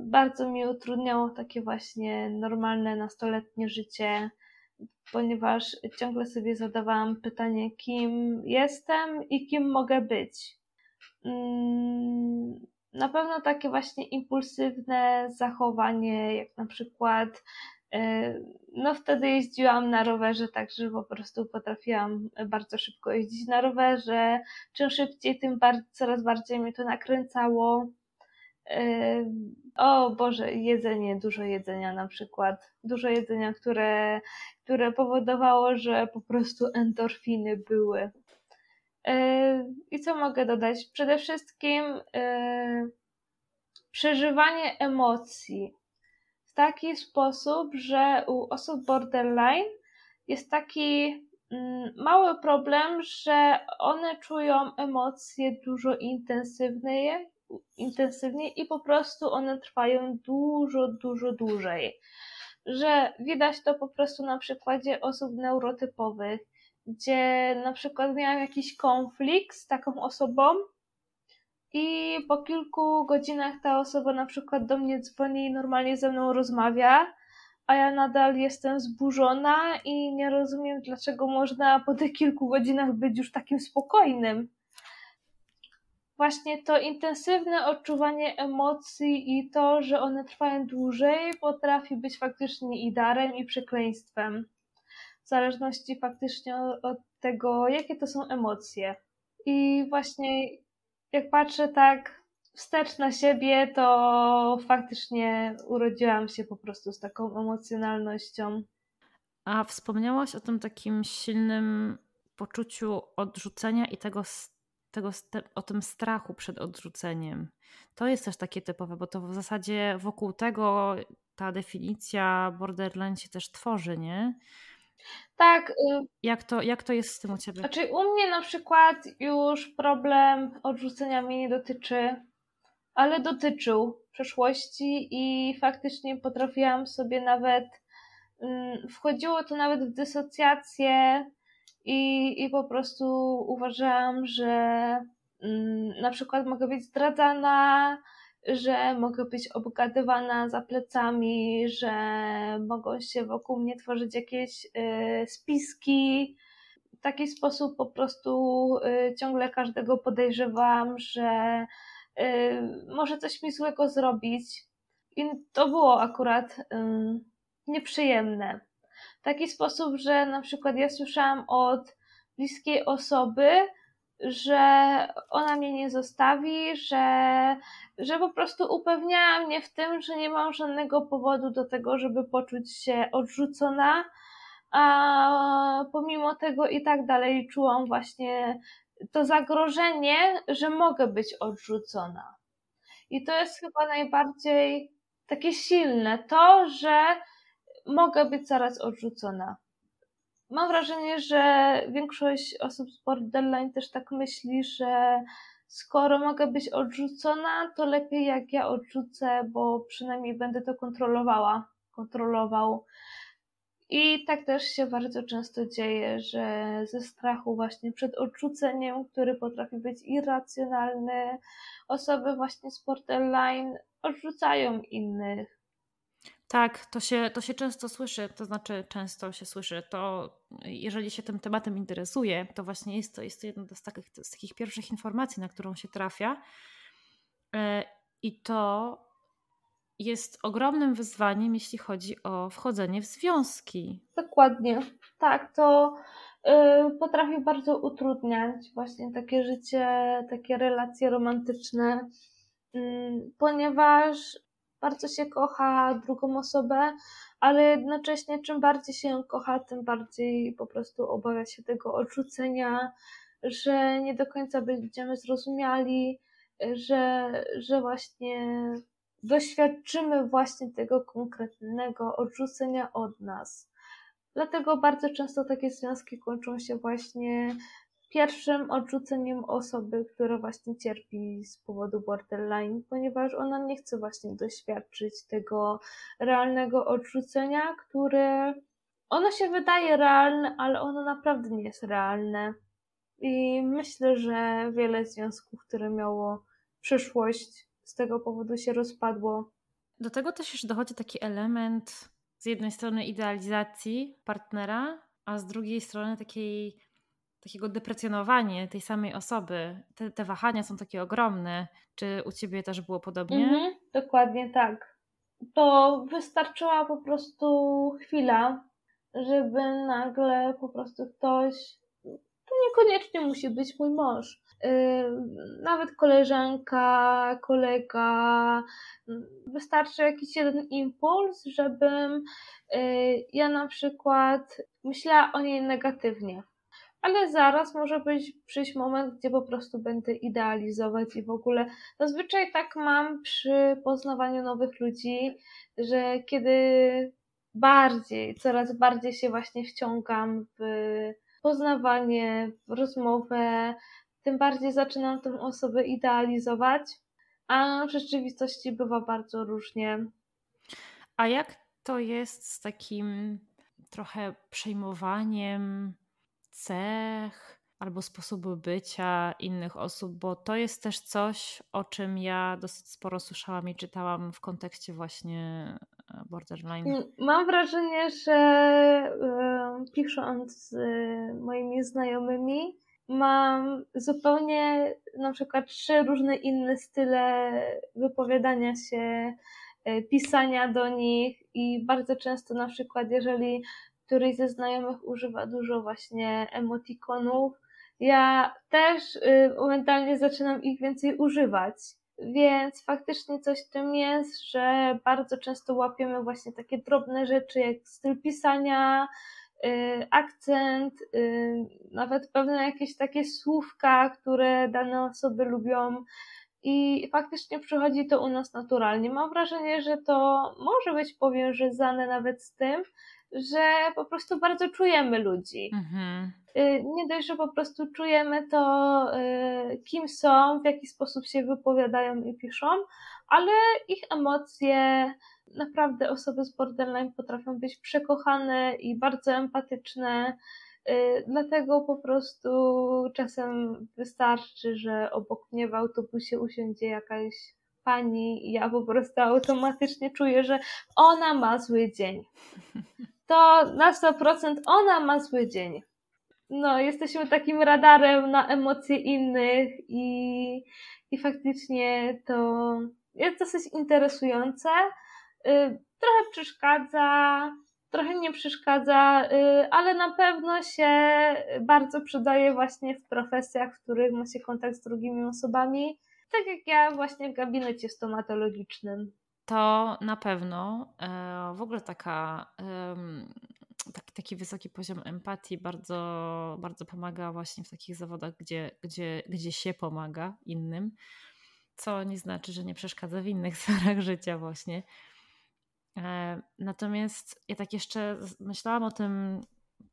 bardzo mi utrudniało takie właśnie normalne nastoletnie życie ponieważ ciągle sobie zadawałam pytanie, kim jestem i kim mogę być. Mm, na pewno takie właśnie impulsywne zachowanie, jak na przykład, e, no wtedy jeździłam na rowerze, także po prostu potrafiłam bardzo szybko jeździć na rowerze. Czym szybciej, tym bardziej, coraz bardziej mnie to nakręcało. O Boże, jedzenie, dużo jedzenia na przykład. Dużo jedzenia, które, które powodowało, że po prostu endorfiny były. I co mogę dodać? Przede wszystkim przeżywanie emocji w taki sposób, że u osób borderline jest taki mm, mały problem, że one czują emocje dużo intensywniej, intensywniej i po prostu one trwają dużo, dużo dłużej. Że widać to po prostu na przykładzie osób neurotypowych, gdzie na przykład miałam jakiś konflikt z taką osobą i po kilku godzinach ta osoba na przykład do mnie dzwoni i normalnie ze mną rozmawia, a ja nadal jestem zburzona i nie rozumiem, dlaczego można po tych kilku godzinach być już takim spokojnym właśnie to intensywne odczuwanie emocji i to, że one trwają dłużej, potrafi być faktycznie i darem, i przekleństwem. W zależności faktycznie od tego, jakie to są emocje. I właśnie jak patrzę tak wstecz na siebie, to faktycznie urodziłam się po prostu z taką emocjonalnością. A wspomniałaś o tym takim silnym poczuciu odrzucenia i tego tego, o tym strachu przed odrzuceniem. To jest też takie typowe, bo to w zasadzie wokół tego ta definicja borderline się też tworzy, nie? Tak. Y, jak to, jak to jest z tym u Ciebie? Znaczy u mnie na przykład już problem odrzucenia mnie nie dotyczy, ale dotyczył w przeszłości i faktycznie potrafiłam sobie nawet, mm, wchodziło to nawet w dysocjację, i, i po prostu uważałam, że mm, na przykład mogę być zdradzana, że mogę być obgadywana za plecami, że mogą się wokół mnie tworzyć jakieś y, spiski. W taki sposób po prostu y, ciągle każdego podejrzewam, że y, może coś mi złego zrobić. I to było akurat nieprzyjemne w taki sposób, że na przykład ja słyszałam od bliskiej osoby, że ona mnie nie zostawi, że, że po prostu upewniała mnie w tym, że nie mam żadnego powodu do tego, żeby poczuć się odrzucona, a pomimo tego i tak dalej czułam właśnie to zagrożenie, że mogę być odrzucona. I to jest chyba najbardziej takie silne, to, że mogę być zaraz odrzucona. Mam wrażenie, że większość osób z borderline też tak myśli, że skoro mogę być odrzucona, to lepiej jak ja odrzucę, bo przynajmniej będę to kontrolowała, kontrolował. I tak też się bardzo często dzieje, że ze strachu właśnie przed odrzuceniem, który potrafi być irracjonalny, osoby właśnie z borderline odrzucają innych Tak, to się, to się często słyszy, to znaczy często się słyszy. To jeżeli się tym tematem interesuje, to właśnie jest to, jest to jedna z takich, z takich pierwszych informacji, na którą się trafia. E, I to jest ogromnym wyzwaniem, jeśli chodzi o wchodzenie w związki. Dokładnie. Tak, to yy, potrafi bardzo utrudniać właśnie takie życie, takie relacje romantyczne, yy, ponieważ bardzo się kocha drugą osobę, ale jednocześnie czym bardziej się ją kocha, tym bardziej po prostu obawia się tego odrzucenia, że nie do końca będziemy zrozumiali, że, że właśnie doświadczymy właśnie tego konkretnego odrzucenia od nas. Dlatego bardzo często takie związki kończą się właśnie pierwszym odrzuceniem osoby, która właśnie cierpi z powodu borderline, ponieważ ona nie chce właśnie doświadczyć tego realnego odrzucenia, które ono się wydaje realne, ale ono naprawdę nie jest realne. I myślę, że wiele związków, które miało przyszłość, z tego powodu się rozpadło. Do tego też jeszcze dochodzi taki element z jednej strony idealizacji partnera, a z drugiej strony takiej takiego deprecjonowania tej samej osoby. Te, te wahania są takie ogromne. Czy u ciebie też było podobnie? Mhm, dokładnie tak. To wystarczyła po prostu chwila, żeby nagle po prostu ktoś, to niekoniecznie musi być mój mąż, yy, nawet koleżanka, kolega, wystarczy jakiś jeden impuls, żebym yy, ja na przykład myślała o niej negatywnie ale zaraz może być przyjść moment, gdzie po prostu będę idealizować i w ogóle zazwyczaj tak mam przy poznawaniu nowych ludzi, że kiedy bardziej, coraz bardziej się właśnie wciągam w poznawanie, w rozmowę, tym bardziej zaczynam tę osobę idealizować, a w rzeczywistości bywa bardzo różnie. A jak to jest z takim trochę przejmowaniem cech albo sposobu bycia innych osób, bo to jest też coś, o czym ja dosyć sporo słyszałam i czytałam w kontekście właśnie e, borderline. Mm, mam wrażenie, że e, pisząc z moimi znajomymi, mam zupełnie na przykład trzy różne inne style wypowiadania się, e, pisania do nich i bardzo często na przykład jeżeli któryś ze znajomych używa dużo właśnie emotikonów. Ja też y, momentalnie zaczynam ich więcej używać. Więc faktycznie coś w tym jest, że bardzo często łapiemy właśnie takie drobne rzeczy jak styl pisania, y, akcent, y, nawet pewne jakieś takie słówka, które dane osoby lubią. I faktycznie przychodzi to u nas naturalnie. Mam wrażenie, że to może być powiązane nawet z tym, że po prostu bardzo czujemy ludzi. Mhm. Y, nie dość, że po prostu czujemy to, y, kim są, w jaki sposób się wypowiadają i piszą, ale ich emocje, naprawdę osoby z borderline potrafią być przekochane i bardzo empatyczne. Y, dlatego po prostu czasem wystarczy, że obok mnie w autobusie usiądzie jakaś pani i ja po prostu automatycznie czuję, że ona ma zły dzień. to na 100% ona ma zły dzień. No, jesteśmy takim radarem na emocje innych i, i faktycznie to jest dosyć interesujące. Y, trochę przeszkadza, trochę nie przeszkadza, y, ale na pewno się bardzo przydaje właśnie w profesjach, w których ma się kontakt z drugimi osobami. Tak jak ja właśnie w gabinecie stomatologicznym to na pewno e, w ogóle taka, taki, taki wysoki poziom empatii bardzo, bardzo pomaga właśnie w takich zawodach, gdzie, gdzie, gdzie się pomaga innym, co nie znaczy, że nie przeszkadza w innych sferach życia właśnie. E, natomiast ja tak jeszcze myślałam o tym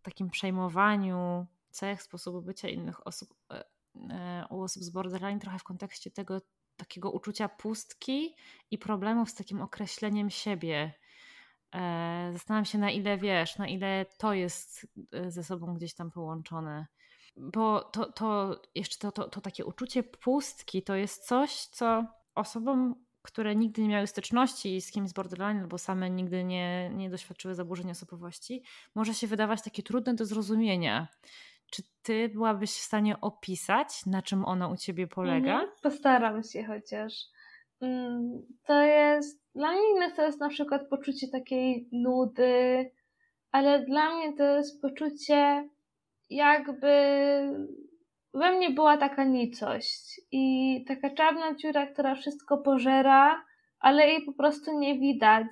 takim przejmowaniu cech, sposobu bycia innych osób, e, u osób z borderline trochę w kontekście tego, takiego uczucia pustki i problemów z takim określeniem siebie. E, zastanawiam się, na ile wiesz, na ile to jest e, ze sobą gdzieś tam połączone. Bo to, to jeszcze to, to, to takie uczucie pustki to jest coś, co osobom, które nigdy nie miały styczności z kimś z borderline albo same nigdy nie, nie doświadczyły zaburzeń osobowości, może się wydawać takie trudne do zrozumienia. Czy ty byłabyś w stanie opisać, na czym ono u ciebie polega? Mhm, postaram się chociaż. Mm, to jest, dla mnie to jest na przykład poczucie takiej nudy, ale dla mnie to jest poczucie jakby we mnie była taka nicość i taka czarna dziura, która wszystko pożera, ale jej po prostu nie widać.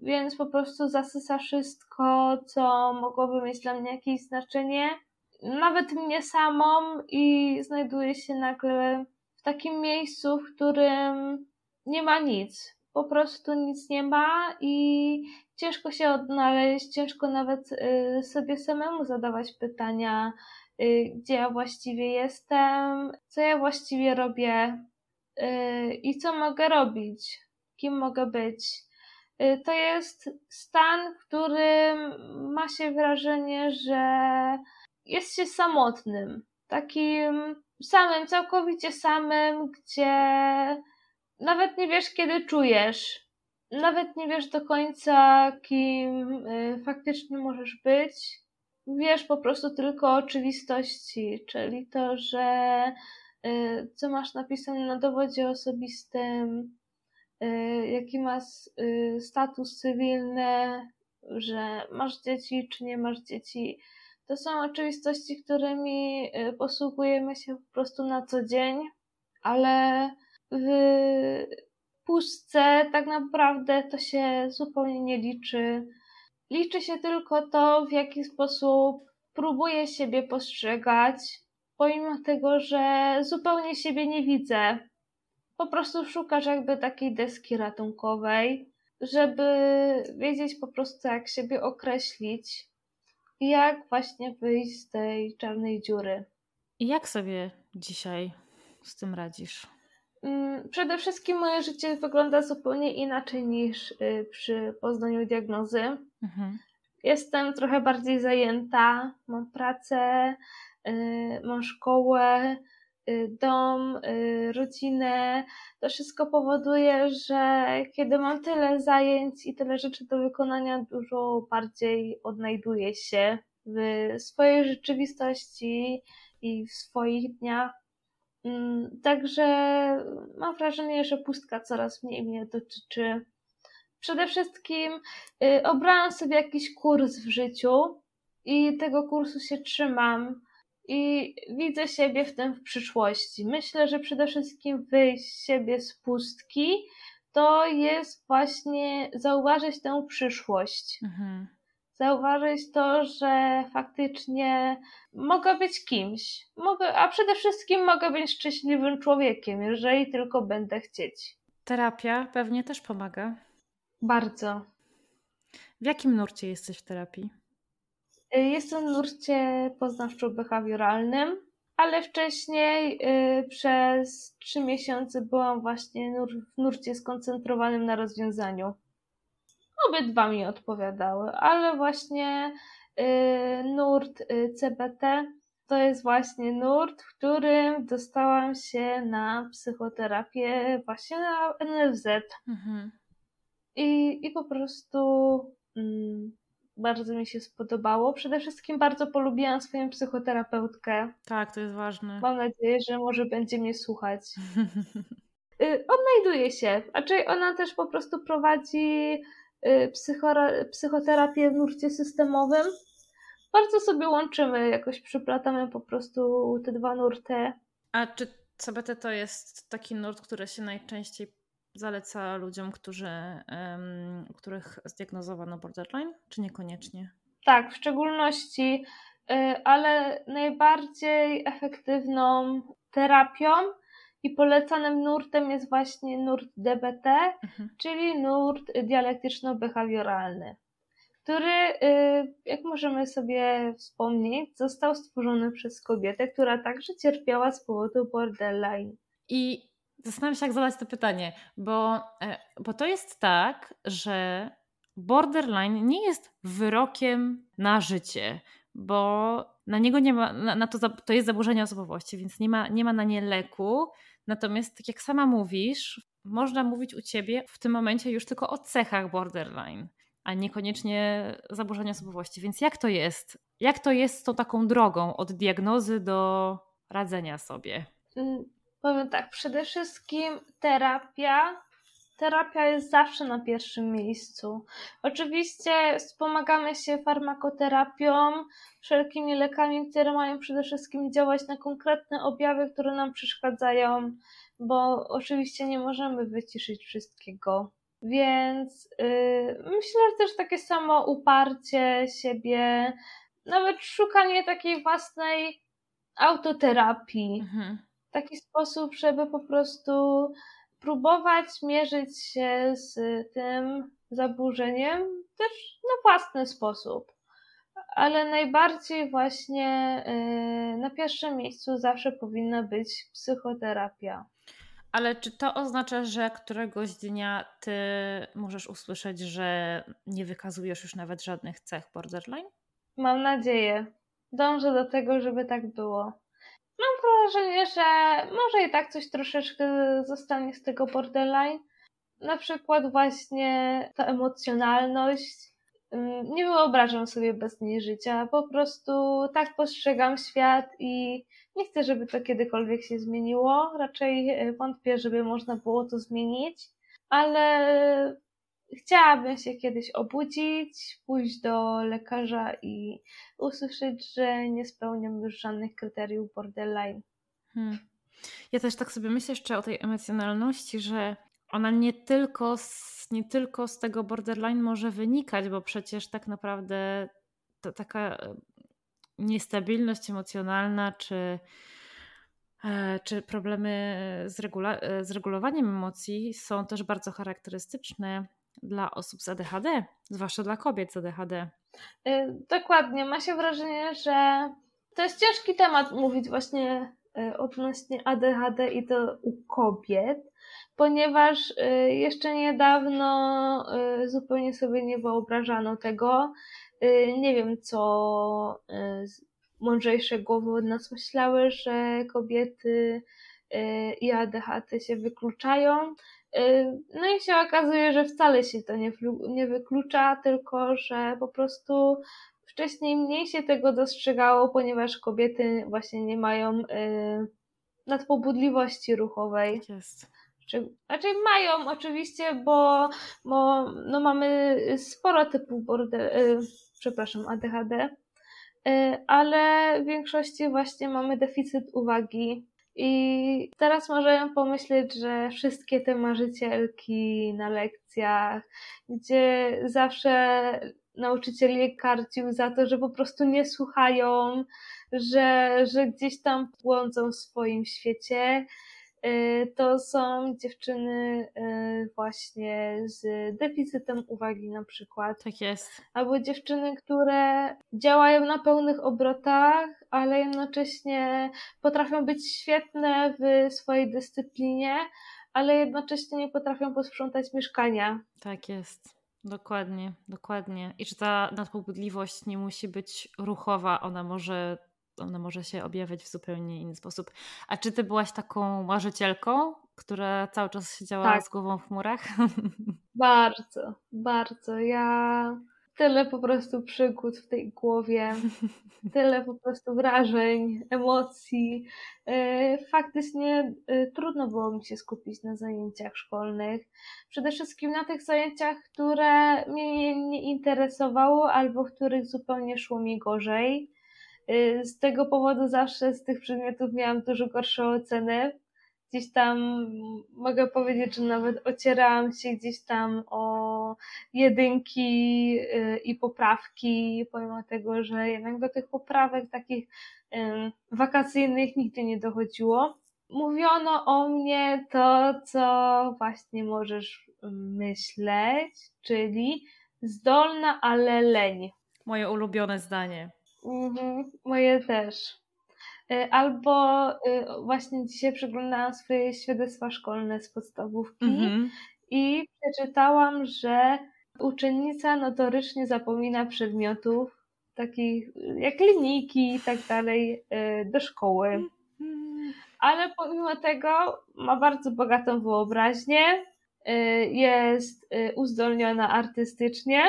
Więc po prostu zasysa wszystko, co mogłoby mieć dla mnie jakieś znaczenie, nawet mnie samą, i znajduje się nagle w takim miejscu, w którym nie ma nic. Po prostu nic nie ma i ciężko się odnaleźć, ciężko nawet y, sobie samemu zadawać pytania, Y, gdzie ja właściwie jestem, co ja właściwie robię y, i co mogę robić, kim mogę być. To jest stan, w którym ma się wrażenie, że jest się samotnym, takim samym, całkowicie samym, gdzie nawet nie wiesz, kiedy czujesz, nawet nie wiesz do końca, kim faktycznie możesz być. Wiesz po prostu tylko oczywistości, czyli to, że y, co masz napisane na dowodzie osobistym, y, jaki masz y, status cywilny, że masz dzieci czy nie masz dzieci. To są oczywistości, którymi posługujemy się po prostu na co dzień, ale w pustce tak naprawdę to się zupełnie nie liczy Liczy się tylko to, w jaki sposób próbuję siebie postrzegać, pomimo tego, że zupełnie siebie nie widzę. Po prostu szukasz jakby takiej deski ratunkowej, żeby wiedzieć po prostu, jak siebie określić jak właśnie wyjść z tej czarnej dziury. I jak sobie dzisiaj z tym radzisz? Mm, przede wszystkim moje życie wygląda zupełnie inaczej niż y, przy poznaniu diagnozy. Mhm. Jestem trochę bardziej zajęta, mam pracę, y, mam szkołę, dom, rodzinę. To wszystko powoduje, że kiedy mam tyle zajęć i tyle rzeczy do wykonania, dużo bardziej odnajduję się w swojej rzeczywistości i w swoich dniach Mm, także mam wrażenie, że pustka coraz mniej mnie dotyczy. Przede wszystkim y, obrałam sobie jakiś kurs w życiu i tego kursu się trzymam i widzę siebie w tym w przyszłości. Myślę, że przede wszystkim wyjść z siebie z pustki to jest właśnie zauważyć tę przyszłość. Mhm zauważyć to, że faktycznie mogę być kimś. Mogę, a przede wszystkim mogę być szczęśliwym człowiekiem, jeżeli tylko będę chcieć. Terapia pewnie też pomaga. Bardzo. W jakim nurcie jesteś w terapii? Y, jestem w nurcie poznawczo-behawioralnym, ale wcześniej y, przez trzy miesiące byłam właśnie w nurcie skoncentrowanym na rozwiązaniu. Obydwa mi odpowiadały, ale właśnie y, nurt CBT to jest właśnie nurt, w którym dostałam się na psychoterapię właśnie na NFZ. Mhm. I, I po prostu mm, bardzo mi się spodobało. Przede wszystkim bardzo polubiłam swoją psychoterapeutkę. Tak, to jest ważne. Mam nadzieję, że może będzie mnie słuchać. y, odnajduje się. Raczej ona też po prostu prowadzi Y, psychoterapię w nurcie systemowym. Bardzo sobie łączymy, jakoś przyplatamy po prostu te dwa nurty. A czy CBT to jest taki nurt, który się najczęściej zaleca ludziom, którzy, których zdiagnozowano borderline, czy niekoniecznie? Tak, w szczególności, y, ale najbardziej efektywną terapią i polecanym nurtem jest właśnie nurt DBT, mhm. czyli nurt dialektyczno-behawioralny, który, y, jak możemy sobie wspomnieć, został stworzony przez kobietę, która także cierpiała z powodu borderline. I zastanawiam się, jak zadać to pytanie, bo, e, bo to jest tak, że borderline nie jest wyrokiem na życie, bo na niego nie ma, na, na, to, to jest zaburzenie osobowości, więc nie ma, nie ma na nie leku. Natomiast, tak jak sama mówisz, można mówić u ciebie w tym momencie już tylko o cechach borderline, a niekoniecznie zaburzenia osobowości. Więc jak to jest? Jak to jest z tą taką drogą od diagnozy do radzenia sobie? Powiem tak, przede wszystkim terapia terapia jest zawsze na pierwszym miejscu. Oczywiście wspomagamy się farmakoterapią, wszelkimi lekami, które mają przede wszystkim działać na konkretne objawy, które nam przeszkadzają, bo oczywiście nie możemy wyciszyć wszystkiego. Więc yy, myślę, że też takie samo uparcie siebie, nawet szukanie takiej własnej autoterapii. Mhm. W taki sposób, żeby po prostu próbować mierzyć się z tym zaburzeniem też na własny sposób. Ale najbardziej właśnie y, na pierwszym miejscu zawsze powinna być psychoterapia. Ale czy to oznacza, że któregoś dnia ty możesz usłyszeć, że nie wykazujesz już nawet żadnych cech borderline? Mam nadzieję. Dążę do tego, żeby tak było. Mam wrażenie, że może i tak coś troszeczkę zostanie z tego borderline. Na przykład właśnie ta emocjonalność. Mm, nie wyobrażam sobie bez niej życia. Po prostu tak postrzegam świat i nie chcę, żeby to kiedykolwiek się zmieniło. Raczej e, wątpię, żeby można było to zmienić. Ale chciałabym się kiedyś obudzić, pójść do lekarza i usłyszeć, że nie spełniam już żadnych kryteriów borderline. Hmm. Ja też tak sobie myślę jeszcze o tej emocjonalności, że ona nie tylko, z, nie tylko z tego borderline może wynikać, bo przecież tak naprawdę to taka niestabilność emocjonalna czy, e, czy problemy z, regula- e, z regulowaniem emocji są też bardzo charakterystyczne dla osób z ADHD, zwłaszcza dla kobiet z ADHD. Y, dokładnie. Ma się wrażenie, że to jest ciężki temat mówić właśnie y, odnośnie ADHD i to u kobiet, ponieważ y, jeszcze niedawno zupełnie sobie nie wyobrażano tego. Nie wiem, co mądrzejsze głowy od nas myślały, że kobiety i ADHD się wykluczają. No i się okazuje, że wcale się to nie, nie wyklucza, tylko że po prostu wcześniej mniej się tego dostrzegało, ponieważ kobiety właśnie nie mają y, nadpobudliwości ruchowej. Tak jest. Czy, znaczy mają oczywiście, bo, bo no mamy sporo typów bordel, y, przepraszam, ADHD, y, ale w większości właśnie mamy deficyt uwagi, i teraz możemy pomyśleć, że wszystkie te marzycielki na lekcjach, gdzie zawsze nauczyciel je karcił za to, że po prostu nie słuchają, że, że gdzieś tam błądzą w swoim świecie, to są dziewczyny y, właśnie z deficytem uwagi na przykład. Tak jest. Albo dziewczyny, które działają na pełnych obrotach, ale jednocześnie potrafią być świetne w swojej dyscyplinie, ale jednocześnie nie potrafią posprzątać mieszkania. Tak jest. Dokładnie, dokładnie. I że ta nadpobudliwość nie musi być ruchowa, ona może ona może się objawiać w zupełnie inny sposób. A czy ty byłaś taką marzycielką, która cały czas siedziała tak. z głową w chmurach? Bardzo, bardzo. Ja tyle po prostu przygód w tej głowie, tyle po prostu wrażeń, emocji. E, faktycznie e, trudno było mi się skupić na zajęciach szkolnych. Przede wszystkim na tych zajęciach, które mnie nie interesowało albo w których zupełnie szło mi gorzej. Y, z tego powodu zawsze z tych przedmiotów miałam dużo gorsze oceny. Gdzieś tam mogę powiedzieć, że nawet ocierałam się gdzieś tam o jedynki y, i poprawki, pomimo tego, że jednak do tych poprawek takich wakacyjnych nigdy nie dochodziło. Mówiono o mnie to, co właśnie możesz myśleć, czyli zdolna, ale leń. Moje ulubione zdanie. Mhm, moje też. Y, albo y, właśnie dzisiaj przeglądałam swoje świadectwa szkolne z podstawówki mhm. i przeczytałam, że uczennica notorycznie zapomina przedmiotów takich jak linijki i tak dalej do szkoły. Ale pomimo tego ma bardzo bogatą wyobraźnię, jest uzdolniona artystycznie,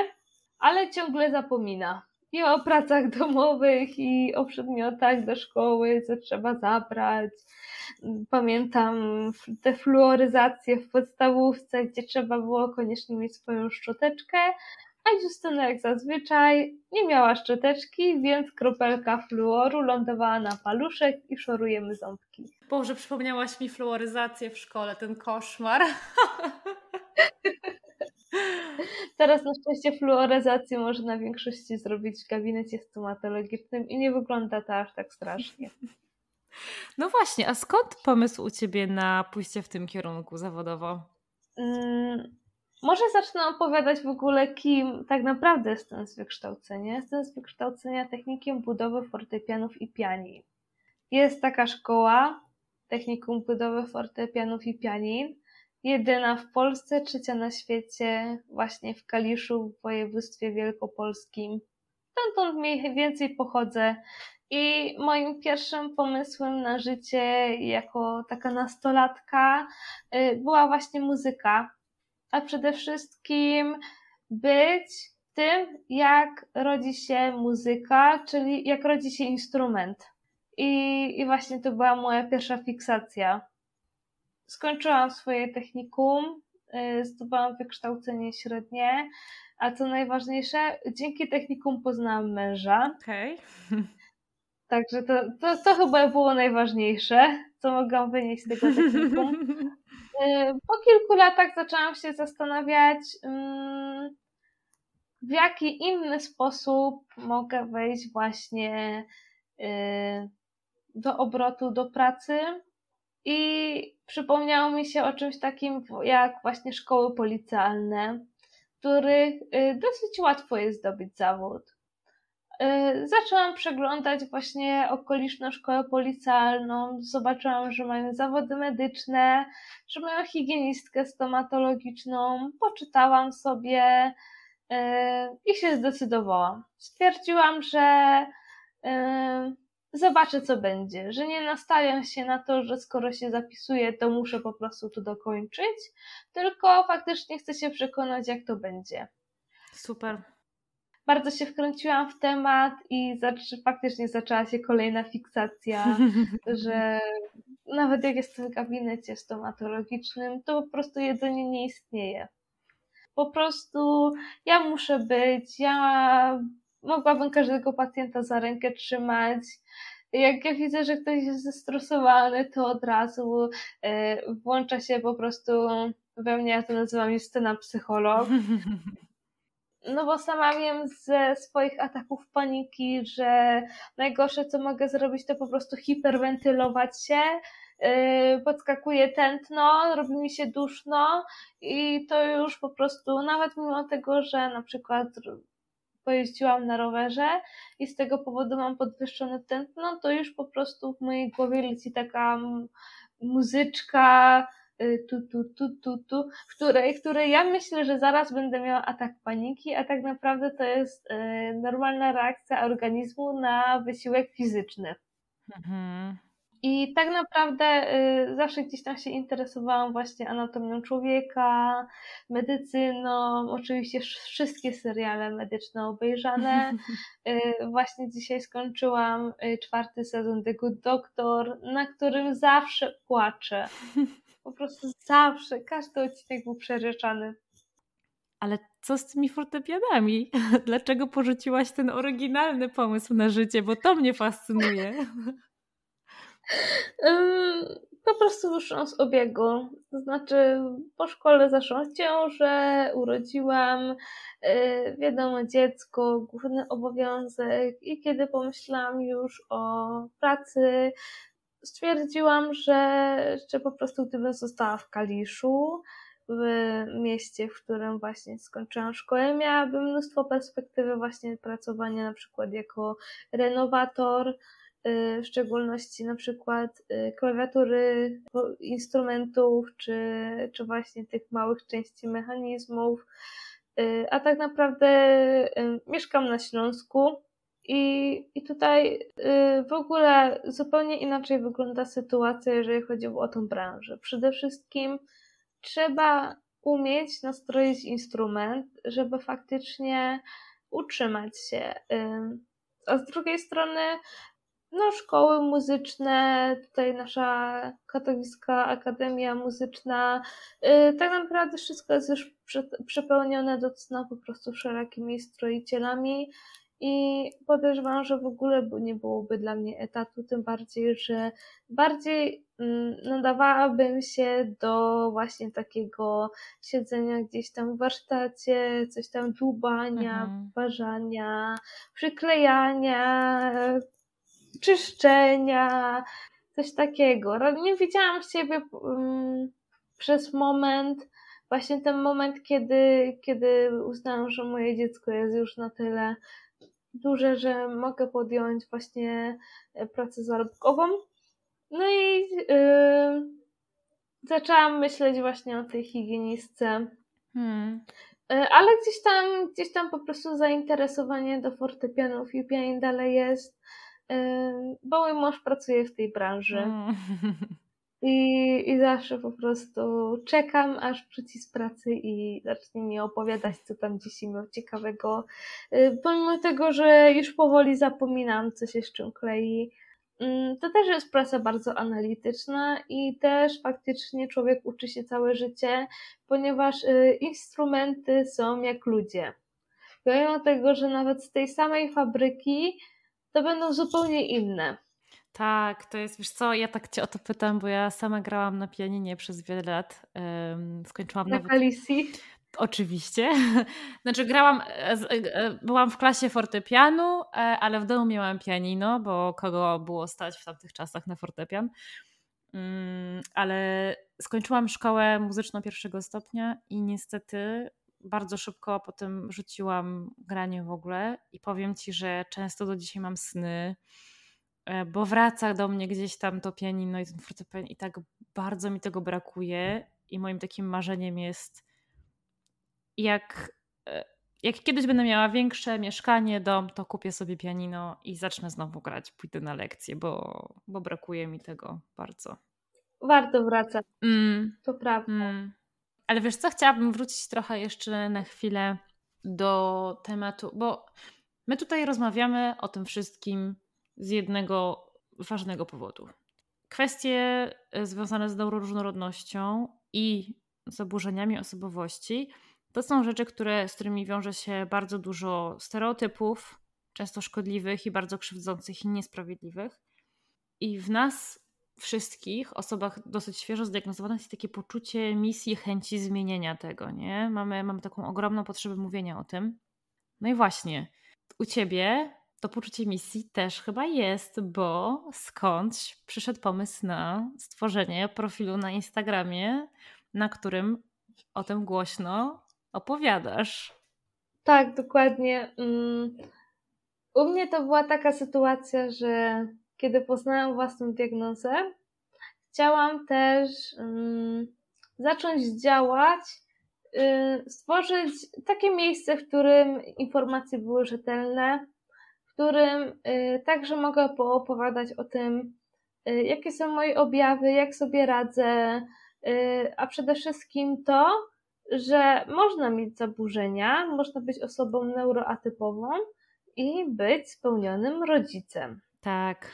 ale ciągle zapomina i o pracach domowych, i o przedmiotach do szkoły, co trzeba zabrać. Pamiętam te fluoryzacje w podstawówce, gdzie trzeba było koniecznie mieć swoją szczoteczkę, a Justyna jak zazwyczaj nie miała szczoteczki, więc kropelka fluoru lądowała na paluszek i szorujemy ząbki. Boże, przypomniałaś mi fluoryzację w szkole, ten koszmar. Teraz na szczęście fluoryzację można na większości zrobić w gabinecie stomatologicznym i nie wygląda to aż tak strasznie. No właśnie, a skąd pomysł u Ciebie na pójście w tym kierunku zawodowo? Hmm, może zacznę opowiadać w ogóle, kim tak naprawdę jestem z wykształcenia. Jestem z wykształcenia technikiem budowy fortepianów i pianin. Jest taka szkoła, technikum budowy fortepianów i pianin, jedyna w Polsce, trzecia na świecie, właśnie w Kaliszu w województwie wielkopolskim. Stamtąd mniej więcej pochodzę i moim pierwszym pomysłem na życie jako taka nastolatka y, była właśnie muzyka, a przede wszystkim być tym, jak rodzi się muzyka, czyli jak rodzi się instrument. I, i właśnie to była moja pierwsza fiksacja skończyłam swoje technikum, y, zdobyłam wykształcenie średnie, a co najważniejsze, dzięki technikum poznałam męża. Okej. Okay. Także to, to, to chyba było najważniejsze, co mogłam wynieść z tego technikum. Y, po kilku latach zaczęłam się zastanawiać, mm, w jaki inny sposób mogę wejść właśnie y, do obrotu, do pracy. I przypomniało mi się o czymś takim jak właśnie szkoły policjalne, w których y, dosyć łatwo jest zdobyć zawód. Y, zaczęłam przeglądać właśnie okoliczną szkołę policjalną, zobaczyłam, że mają zawody medyczne, że mają higienistkę stomatologiczną, poczytałam sobie y, i się zdecydowałam. Stwierdziłam, że zobaczę, co będzie, że nie nastawiam się na to, że skoro się zapisuję, to muszę po prostu to dokończyć, tylko faktycznie chcę się przekonać, jak to będzie. Super. Bardzo się wkręciłam w temat i faktycznie zaczęła się kolejna fiksacja, że nawet jak jestem w gabinecie stomatologicznym, to po prostu jedzenie nie istnieje. Po prostu ja muszę być, ja mogłabym każdego pacjenta za rękę trzymać. Jak ja widzę, że ktoś jest zestresowany, to od razu e, włącza się po prostu we mnie, ja to nazywam scena psycholog. No bo sama wiem ze swoich ataków paniki, że najgorsze co mogę zrobić to po prostu hiperwentylować się, e, podskakuje tętno, robi mi się duszno i to już po prostu, nawet mimo tego, że na przykład pojeździłam na rowerze i z tego powodu mam podwyższone tętno, to już po prostu w mojej głowie leci taka muzyczka y, tu, tu, tu, tu, tu, której, której ja myślę, że zaraz będę miała atak paniki, a tak naprawdę to jest y, normalna reakcja organizmu na wysiłek fizyczny. Mhm. I tak naprawdę y, zawsze gdzieś tam się interesowałam właśnie anatomią człowieka, medycyną, oczywiście wszystkie seriale medyczne obejrzane. Y, właśnie dzisiaj skończyłam y, czwarty sezon The Good Doctor, na którym zawsze płaczę. Po prostu zawsze, każdy odcinek był przerzeczany. Ale co z tymi fortepianami? Dlaczego porzuciłaś ten oryginalny pomysł na życie? Bo to mnie fascynuje. Po prostu wyszłam z obiegu. To znaczy, po szkole zaszłam ciążę, urodziłam, y, wiadomo, dziecko, główny obowiązek. I kiedy pomyślałam już o pracy, stwierdziłam, że, że po prostu gdybym została w Kaliszu, w mieście, w którym właśnie skończyłam szkołę, miałabym mnóstwo perspektywy właśnie pracowania na przykład jako renowator, w szczególności na przykład y, klawiatury instrumentów, czy, czy właśnie tych małych części mechanizmów. Y, a tak naprawdę mieszkam na Śląsku I, I tutaj y, w ogóle zupełnie inaczej wygląda sytuacja, jeżeli chodzi o tą branżę. Przede wszystkim trzeba umieć nastroić instrument, żeby faktycznie utrzymać się. A z drugiej strony, no, szkoły muzyczne, tutaj nasza katowicka akademia muzyczna, y, tak naprawdę wszystko jest już przepełnione do cna po prostu szerokimi stroicielami i podejrzewam, że w ogóle nie byłoby dla mnie etatu, tym bardziej, że bardziej mm, nadawałabym się do właśnie takiego siedzenia gdzieś tam w warsztacie, coś tam dłubania, mhm. ważania, przyklejania, czyszczenia, coś takiego. Nie widziałam siebie um, przez moment, właśnie ten moment, kiedy, kiedy uznałam, że moje dziecko jest już na tyle duże, że mogę podjąć właśnie pracę zarobkową. No i yy, zaczęłam myśleć właśnie o tej higienistce. Hmm. E, ale gdzieś tam, gdzieś tam po prostu zainteresowanie do fortepianów i pianin dalej jest, bo mój mąż pracuje w tej branży. Hmm. I, I zawsze po prostu czekam, aż wróci z pracy i zacznie mi opowiadać, co tam dziś miał ciekawego. Y, pomimo tego, że już powoli zapominam, co się z czym klei, mm, to też jest praca bardzo analityczna i też faktycznie człowiek uczy się całe życie, ponieważ y, instrumenty są jak ludzie. Pomimo tego, że nawet z tej samej fabryki to będą zupełnie inne. Tak, to jest, wiesz co, ja tak cię o to pytam, bo ja sama grałam na pianinie przez wiele lat. skończyłam na nawet... Oczywiście. Znaczy grałam, e, e, byłam w klasie fortepianu, e, ale w domu miałam pianino, bo kogo było stać w tamtych czasach na fortepian. Mm, ale skończyłam szkołę muzyczną pierwszego stopnia i niestety bardzo szybko potem rzuciłam granie w ogóle i powiem ci, że często do dzisiaj mam sny, E, bo wraca do mnie gdzieś tam to pianino i ten fortepian i tak bardzo mi tego brakuje i moim takim marzeniem jest jak, e, jak kiedyś będę miała większe mieszkanie, dom, to kupię sobie pianino i zacznę znowu grać, pójdę na lekcje, bo, bo brakuje mi tego bardzo. Warto wracać, mm. to prawda. Mm. Ale wiesz co, chciałabym wrócić trochę jeszcze na chwilę do tematu, bo my tutaj rozmawiamy o tym wszystkim z jednego ważnego powodu. Kwestie e, związane z neuroróżnorodnością i zaburzeniami osobowości to są rzeczy, które, z którymi wiąże się bardzo dużo stereotypów, często szkodliwych i bardzo krzywdzących i niesprawiedliwych. I w nas wszystkich, osobach dosyć świeżo zdiagnozowanych, jest takie poczucie misji, chęci zmienienia tego, nie? Mamy, mamy taką ogromną potrzebę mówienia o tym. No i właśnie, u ciebie to poczucie misji też chyba jest, bo skądś przyszedł pomysł na stworzenie profilu na Instagramie, na którym o tym głośno opowiadasz. Tak, dokładnie. Mm, u mnie to była taka sytuacja, że kiedy poznałam własną diagnozę, chciałam też um, zacząć działać, y, stworzyć takie miejsce, w którym informacje były rzetelne, którym y, także mogę poopowiadać o tym, y, jakie są moje objawy, jak sobie radzę, a przede wszystkim to, że można mieć zaburzenia, można być osobą neuroatypową i być spełnionym rodzicem. Tak.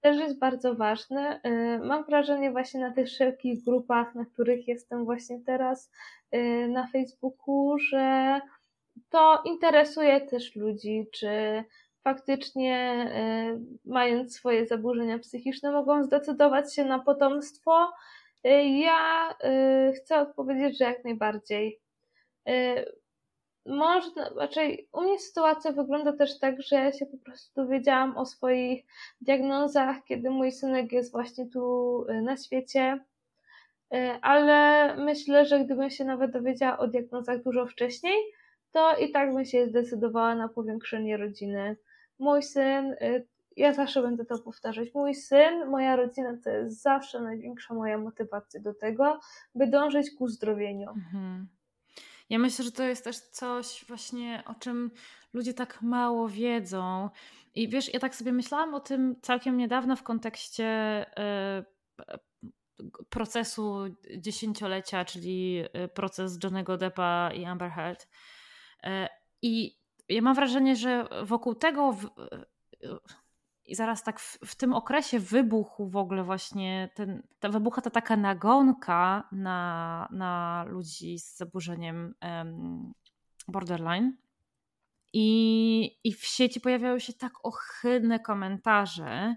Też jest bardzo ważne. Mam wrażenie właśnie na tych wszelkich grupach, na których jestem właśnie teraz na Facebooku, że to interesuje też ludzi, czy faktycznie y, mając swoje zaburzenia psychiczne, mogą zdecydować się na potomstwo. Y, ja y, chcę odpowiedzieć, że jak najbardziej. Można, raczej u mnie sytuacja wygląda też tak, że ja się po prostu dowiedziałam o swoich diagnozach, kiedy mój synek jest właśnie tu na świecie. Ale myślę, że gdybym się nawet dowiedziała o diagnozach dużo wcześniej, to i tak bym się zdecydowała na powiększenie rodziny mój syn, y, ja zawsze będę to powtarzać, mój syn, moja rodzina to jest zawsze największa moja motywacja do tego, by dążyć ku zdrowieniu. Mhm. Ja myślę, że to jest też coś właśnie, o czym ludzie tak mało wiedzą. I wiesz, ja tak sobie myślałam o tym całkiem niedawno w kontekście y, procesu dziesięciolecia, czyli y, proces Johnego Deppa i Amber Heard. Y, I ja mam wrażenie, że wokół tego i zaraz tak w, w, tym okresie wybuchu w ogóle właśnie ten, ta wybucha ta taka nagonka na, na ludzi z zaburzeniem um, borderline. I, I w sieci pojawiały się tak ohydne komentarze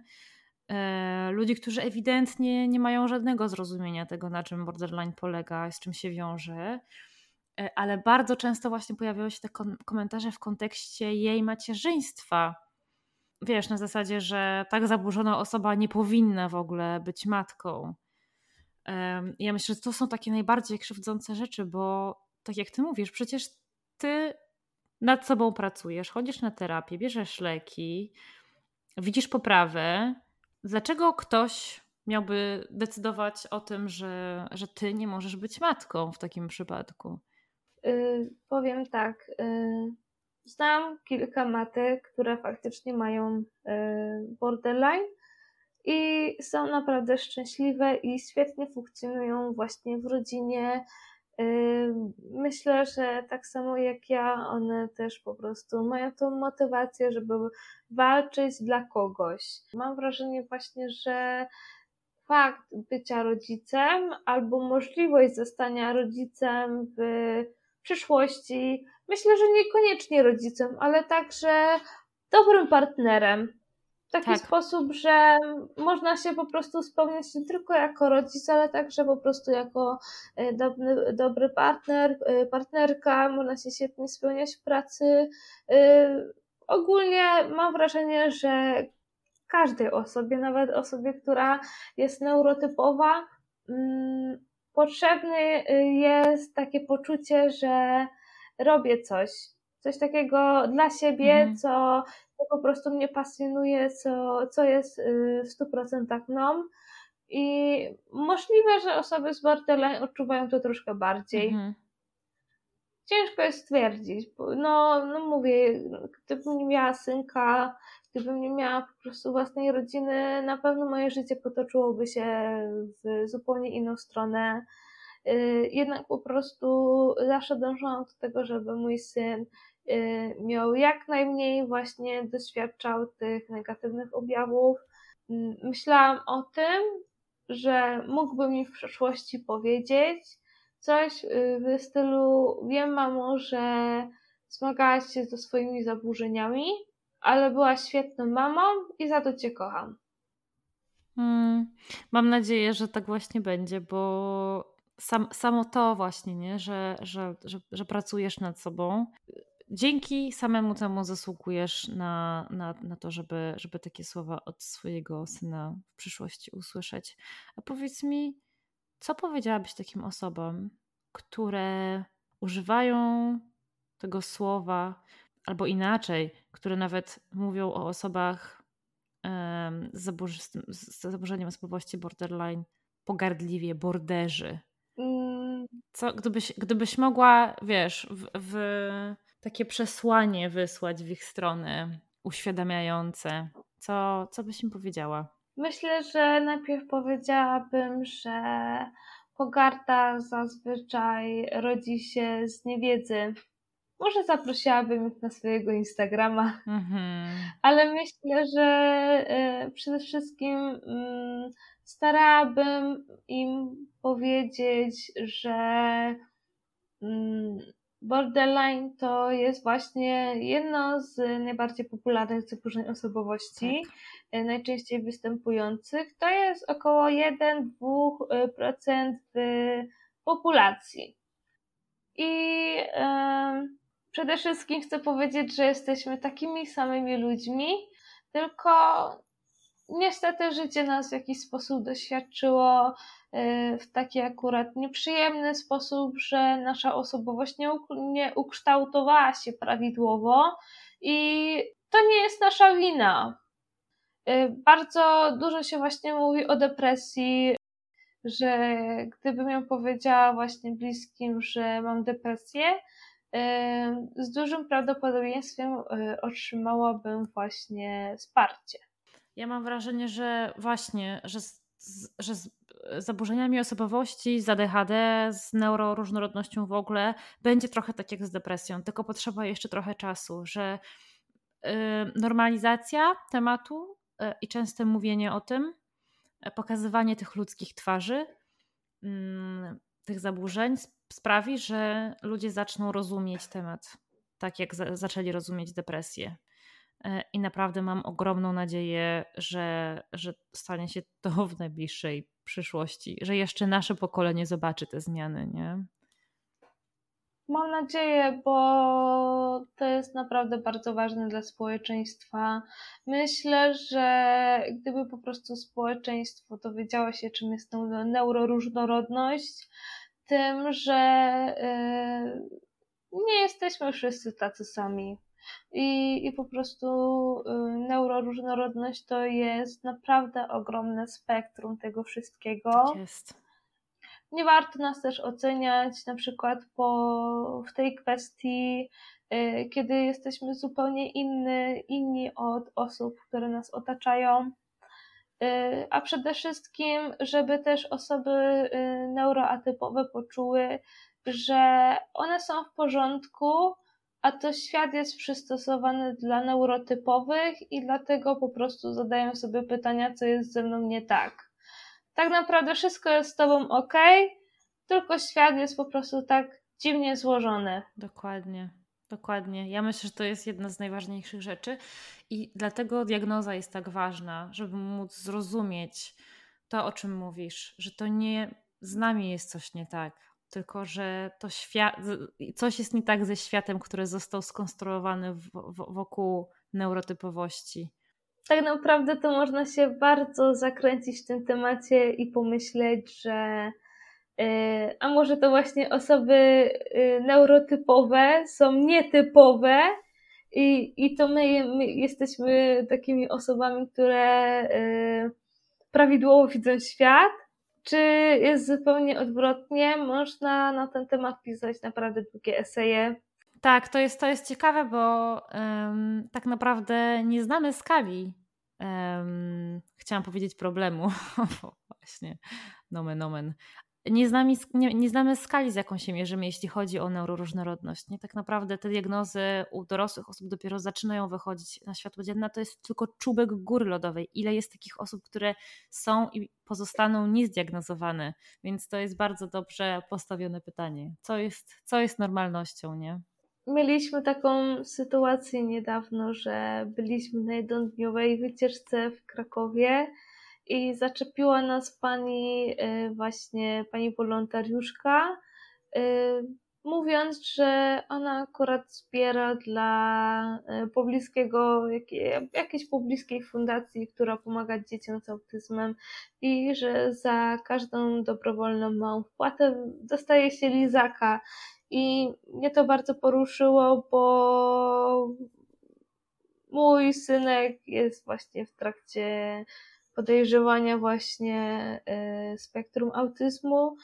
e, ludzi, którzy ewidentnie nie mają żadnego zrozumienia tego, na czym borderline polega, z czym się wiąże. E, ale bardzo często właśnie pojawiały się te komentarze w kontekście jej macierzyństwa wiesz, na zasadzie, że tak zaburzona osoba nie powinna w ogóle być matką. Ja myślę, że to są takie najbardziej krzywdzące rzeczy, bo tak jak ty mówisz, przecież ty nad sobą pracujesz, chodzisz na terapię, bierzesz leki, widzisz poprawę. Dlaczego ktoś miałby decydować o tym, że, że ty nie możesz być matką w takim przypadku? Yy, powiem tak. Yy, Znam kilka matek, które faktycznie mają e, borderline i są naprawdę szczęśliwe i świetnie funkcjonują właśnie w rodzinie. E, myślę, że tak samo jak ja, one też po prostu mają tą motywację, żeby walczyć dla kogoś. Mam wrażenie właśnie, że fakt bycia rodzicem albo możliwość zostania rodzicem w przyszłości myślę, że niekoniecznie rodzicem, ale także dobrym partnerem. W taki tak. sposób, że można się po prostu spełniać nie tylko jako rodzic, ale także po prostu jako e, dobry, dobry partner, e, partnerka, można się świetnie spełniać w pracy. E, ogólnie mam wrażenie, że każdej osobie, nawet osobie, która jest neurotypowa, mm, potrzebne jest takie poczucie, że robię coś, coś takiego dla siebie, mhm. co, co po prostu mnie pasjonuje, co, co jest y, w stu procentach mną. I możliwe, że osoby z borderline odczuwają to troszkę bardziej. Mhm. Ciężko jest stwierdzić. No, no mówię, gdybym nie miała synka, gdybym nie miała po prostu własnej rodziny, na pewno moje życie potoczyłoby się w zupełnie inną stronę. Y, jednak po prostu zawsze dążyłam do tego, żeby mój syn y, miał jak najmniej właśnie doświadczał tych negatywnych objawów. Mm, myślałam o tym, że mógłby mi w przeszłości powiedzieć coś y, w stylu wiem mamo, że zmagałaś się ze swoimi zaburzeniami, ale była świetną mamą i za to cię kocham. Hmm, mam nadzieję, że tak właśnie będzie, bo sam, samo to właśnie, nie? Że, że, że, że pracujesz nad sobą. Dzięki samemu temu zasługujesz na, na, na to, żeby, żeby takie słowa od swojego syna w przyszłości usłyszeć. A powiedz mi, co powiedziałabyś takim osobom, które używają tego słowa, albo inaczej, które nawet mówią o osobach um, z, zaburzy, z zaburzeniem osobowości borderline pogardliwie, borderzy. Co, gdybyś, gdybyś mogła, wiesz, w, w takie przesłanie wysłać w ich stronę, uświadamiające, co, co byś im powiedziała? Myślę, że najpierw powiedziałabym, że pogarda zazwyczaj rodzi się z niewiedzy. Może zaprosiłabym ich na swojego Instagrama, mm-hmm. ale myślę, że y, przede wszystkim y, starałabym im powiedzieć, że mm, borderline to jest właśnie jedno z najbardziej popularnych zaburzeń osobowości, tak. E, najczęściej występujących. To jest około 1-2% w populacji. I e, przede wszystkim chcę powiedzieć, że jesteśmy takimi samymi ludźmi, tylko niestety życie nas w jakiś sposób doświadczyło y, w taki akurat nieprzyjemny sposób, że nasza osobowość nie, nie ukształtowała się prawidłowo i to nie jest nasza wina. Y, bardzo dużo się właśnie mówi o depresji. że gdybym ją powiedziała właśnie bliskim, że mam depresję, z dużym prawdopodobieństwem otrzymałabym właśnie wsparcie. Ja mam wrażenie, że właśnie, że, że z zaburzeniami osobowości, z ADHD, z neuroróżnorodnością w ogóle będzie trochę tak jak z depresją, tylko potrzeba jeszcze trochę czasu, że normalizacja tematu e, i częste mówienie o tym, e, pokazywanie tych ludzkich twarzy, mm, tych zaburzeń sprawi, że ludzie zaczną rozumieć temat, tak jak zaczęli rozumieć depresję. E, I naprawdę mam ogromną nadzieję, że, że stanie się to w najbliższej przyszłości, że jeszcze nasze pokolenie zobaczy te zmiany, nie? Mam nadzieję, bo to jest naprawdę bardzo ważne dla społeczeństwa. Myślę, że gdyby po prostu społeczeństwo dowiedziało się, czym jest neuroróżnorodność, tym, że yy, nie jesteśmy wszyscy tacy sami. I, i po prostu yy, neuroróżnorodność to jest naprawdę ogromne spektrum tego wszystkiego. Tak jest nie warto nas też oceniać na przykład po, w tej kwestii, y, kiedy jesteśmy zupełnie inny, inni od osób, które nas otaczają. Y, a przede wszystkim, żeby też osoby y, neuroatypowe poczuły, że one są w porządku, a to świat jest przystosowany dla neurotypowych i dlatego po prostu zadają sobie pytania, co jest ze mną nie tak tak naprawdę wszystko jest z tobą ok, tylko świat jest po prostu tak dziwnie złożony. Dokładnie. Dokładnie. Ja myślę, że to jest jedna z najważniejszych rzeczy i dlatego diagnoza jest tak ważna, żeby móc zrozumieć to, o czym mówisz, że to nie z nami jest coś nie tak, tylko że to świat, coś jest nie tak ze światem, który został skonstruowany wokół neurotypowości. Tak naprawdę to można się bardzo zakręcić w tym temacie i pomyśleć, że y, a może to właśnie osoby y, neurotypowe są nietypowe i, i to my, my jesteśmy takimi osobami, które y, prawidłowo widzą świat, czy jest zupełnie odwrotnie? Można na ten temat pisać naprawdę długie eseje. Tak, to jest, to jest ciekawe, bo um, tak naprawdę nie znamy skali. Um, chciałam powiedzieć problemu. Właśnie, nomen, nomen. Nie znamy, nie, nie, znamy skali, z jaką się mierzymy, jeśli chodzi o neuroróżnorodność. Nie? Tak naprawdę te diagnozy u dorosłych osób dopiero zaczynają wychodzić na światło dzienne. To jest tylko czubek góry lodowej. Ile jest takich osób, które są i pozostaną niezdiagnozowane? Więc to jest bardzo dobrze postawione pytanie. Co jest, co jest normalnością, nie? Mieliśmy taką sytuację niedawno, że byliśmy na jednodniowej wycieczce w Krakowie i zaczepiła nas pani, y, właśnie pani wolontariuszka, y, mówiąc, że ona akurat zbiera dla y, pobliskiego, jakiejś pobliskiej fundacji, która pomaga dzieciom z autyzmem i że za każdą dobrowolną małą wpłatę dostaje się lizaka. I mnie to bardzo poruszyło, bo mój synek jest właśnie w trakcie podejrzewania właśnie e, spektrum autyzmu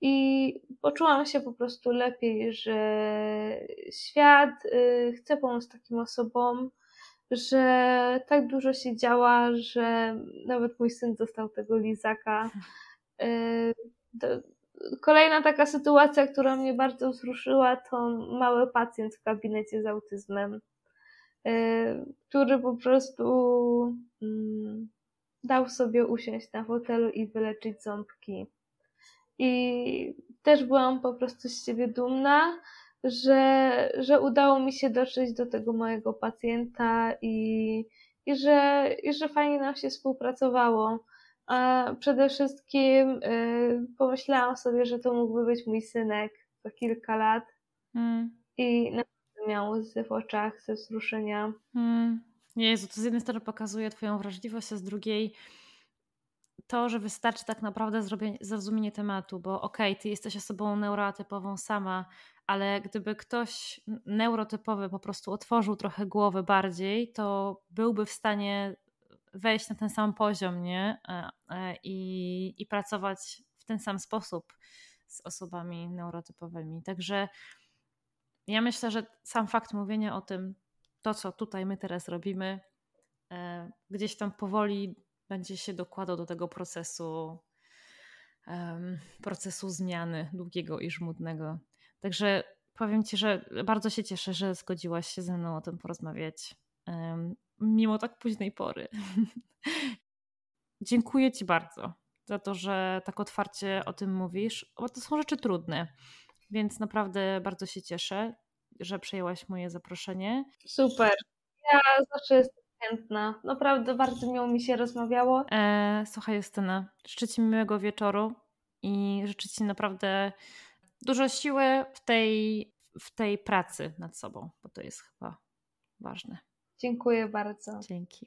i poczułam się po prostu lepiej, że świat e, chce pomóc takim osobom, że tak dużo się działa, że nawet mój syn dostał tego lizaka. E, Kolejna taka sytuacja, która mnie bardzo wzruszyła, to mały pacjent w gabinecie z autyzmem, który po prostu mm, dał sobie usiąść na fotelu i wyleczyć ząbki. I też byłam po prostu z siebie dumna, że, że udało mi się dotrzeć do tego mojego pacjenta i, i, że, i że fajnie nam się współpracowało. A przede wszystkim y, pomyślałam sobie, że to mógłby być mój synek za kilka lat. Mm. I naprawdę miał łzy w oczach ze wzruszenia. Mm. Jezu, to z jednej strony pokazuje Twoją wrażliwość, a z drugiej to, że wystarczy tak naprawdę zrozumienie tematu, bo okej, okay, ty jesteś osobą neurotypową sama, ale gdyby ktoś neurotypowy po prostu otworzył trochę głowę bardziej, to byłby w stanie wejść na ten sam poziom, nie? E, e, I, i pracować w ten sam sposób z osobami neurotypowymi. Także ja myślę, że sam fakt mówienia o tym, to co tutaj my teraz robimy, e, gdzieś tam powoli będzie się dokładał do tego procesu, procesu zmiany długiego i żmudnego. Także powiem Ci, że bardzo się cieszę, że zgodziłaś się ze mną o tym porozmawiać, mimo tak późnej pory. Dziękuję Ci bardzo za to, że tak otwarcie o tym mówisz, bo to są rzeczy trudne. Więc naprawdę bardzo się cieszę, że przejęłaś moje zaproszenie. Super. Ja zawsze jestem chętna. Naprawdę bardzo miło mi się rozmawiało. E, słuchaj, Justyna, życzę Ci miłego wieczoru i życzę Ci naprawdę dużo siły w tej, w tej pracy nad sobą, bo to jest chyba ważne. Dziękuję bardzo. Dzięki.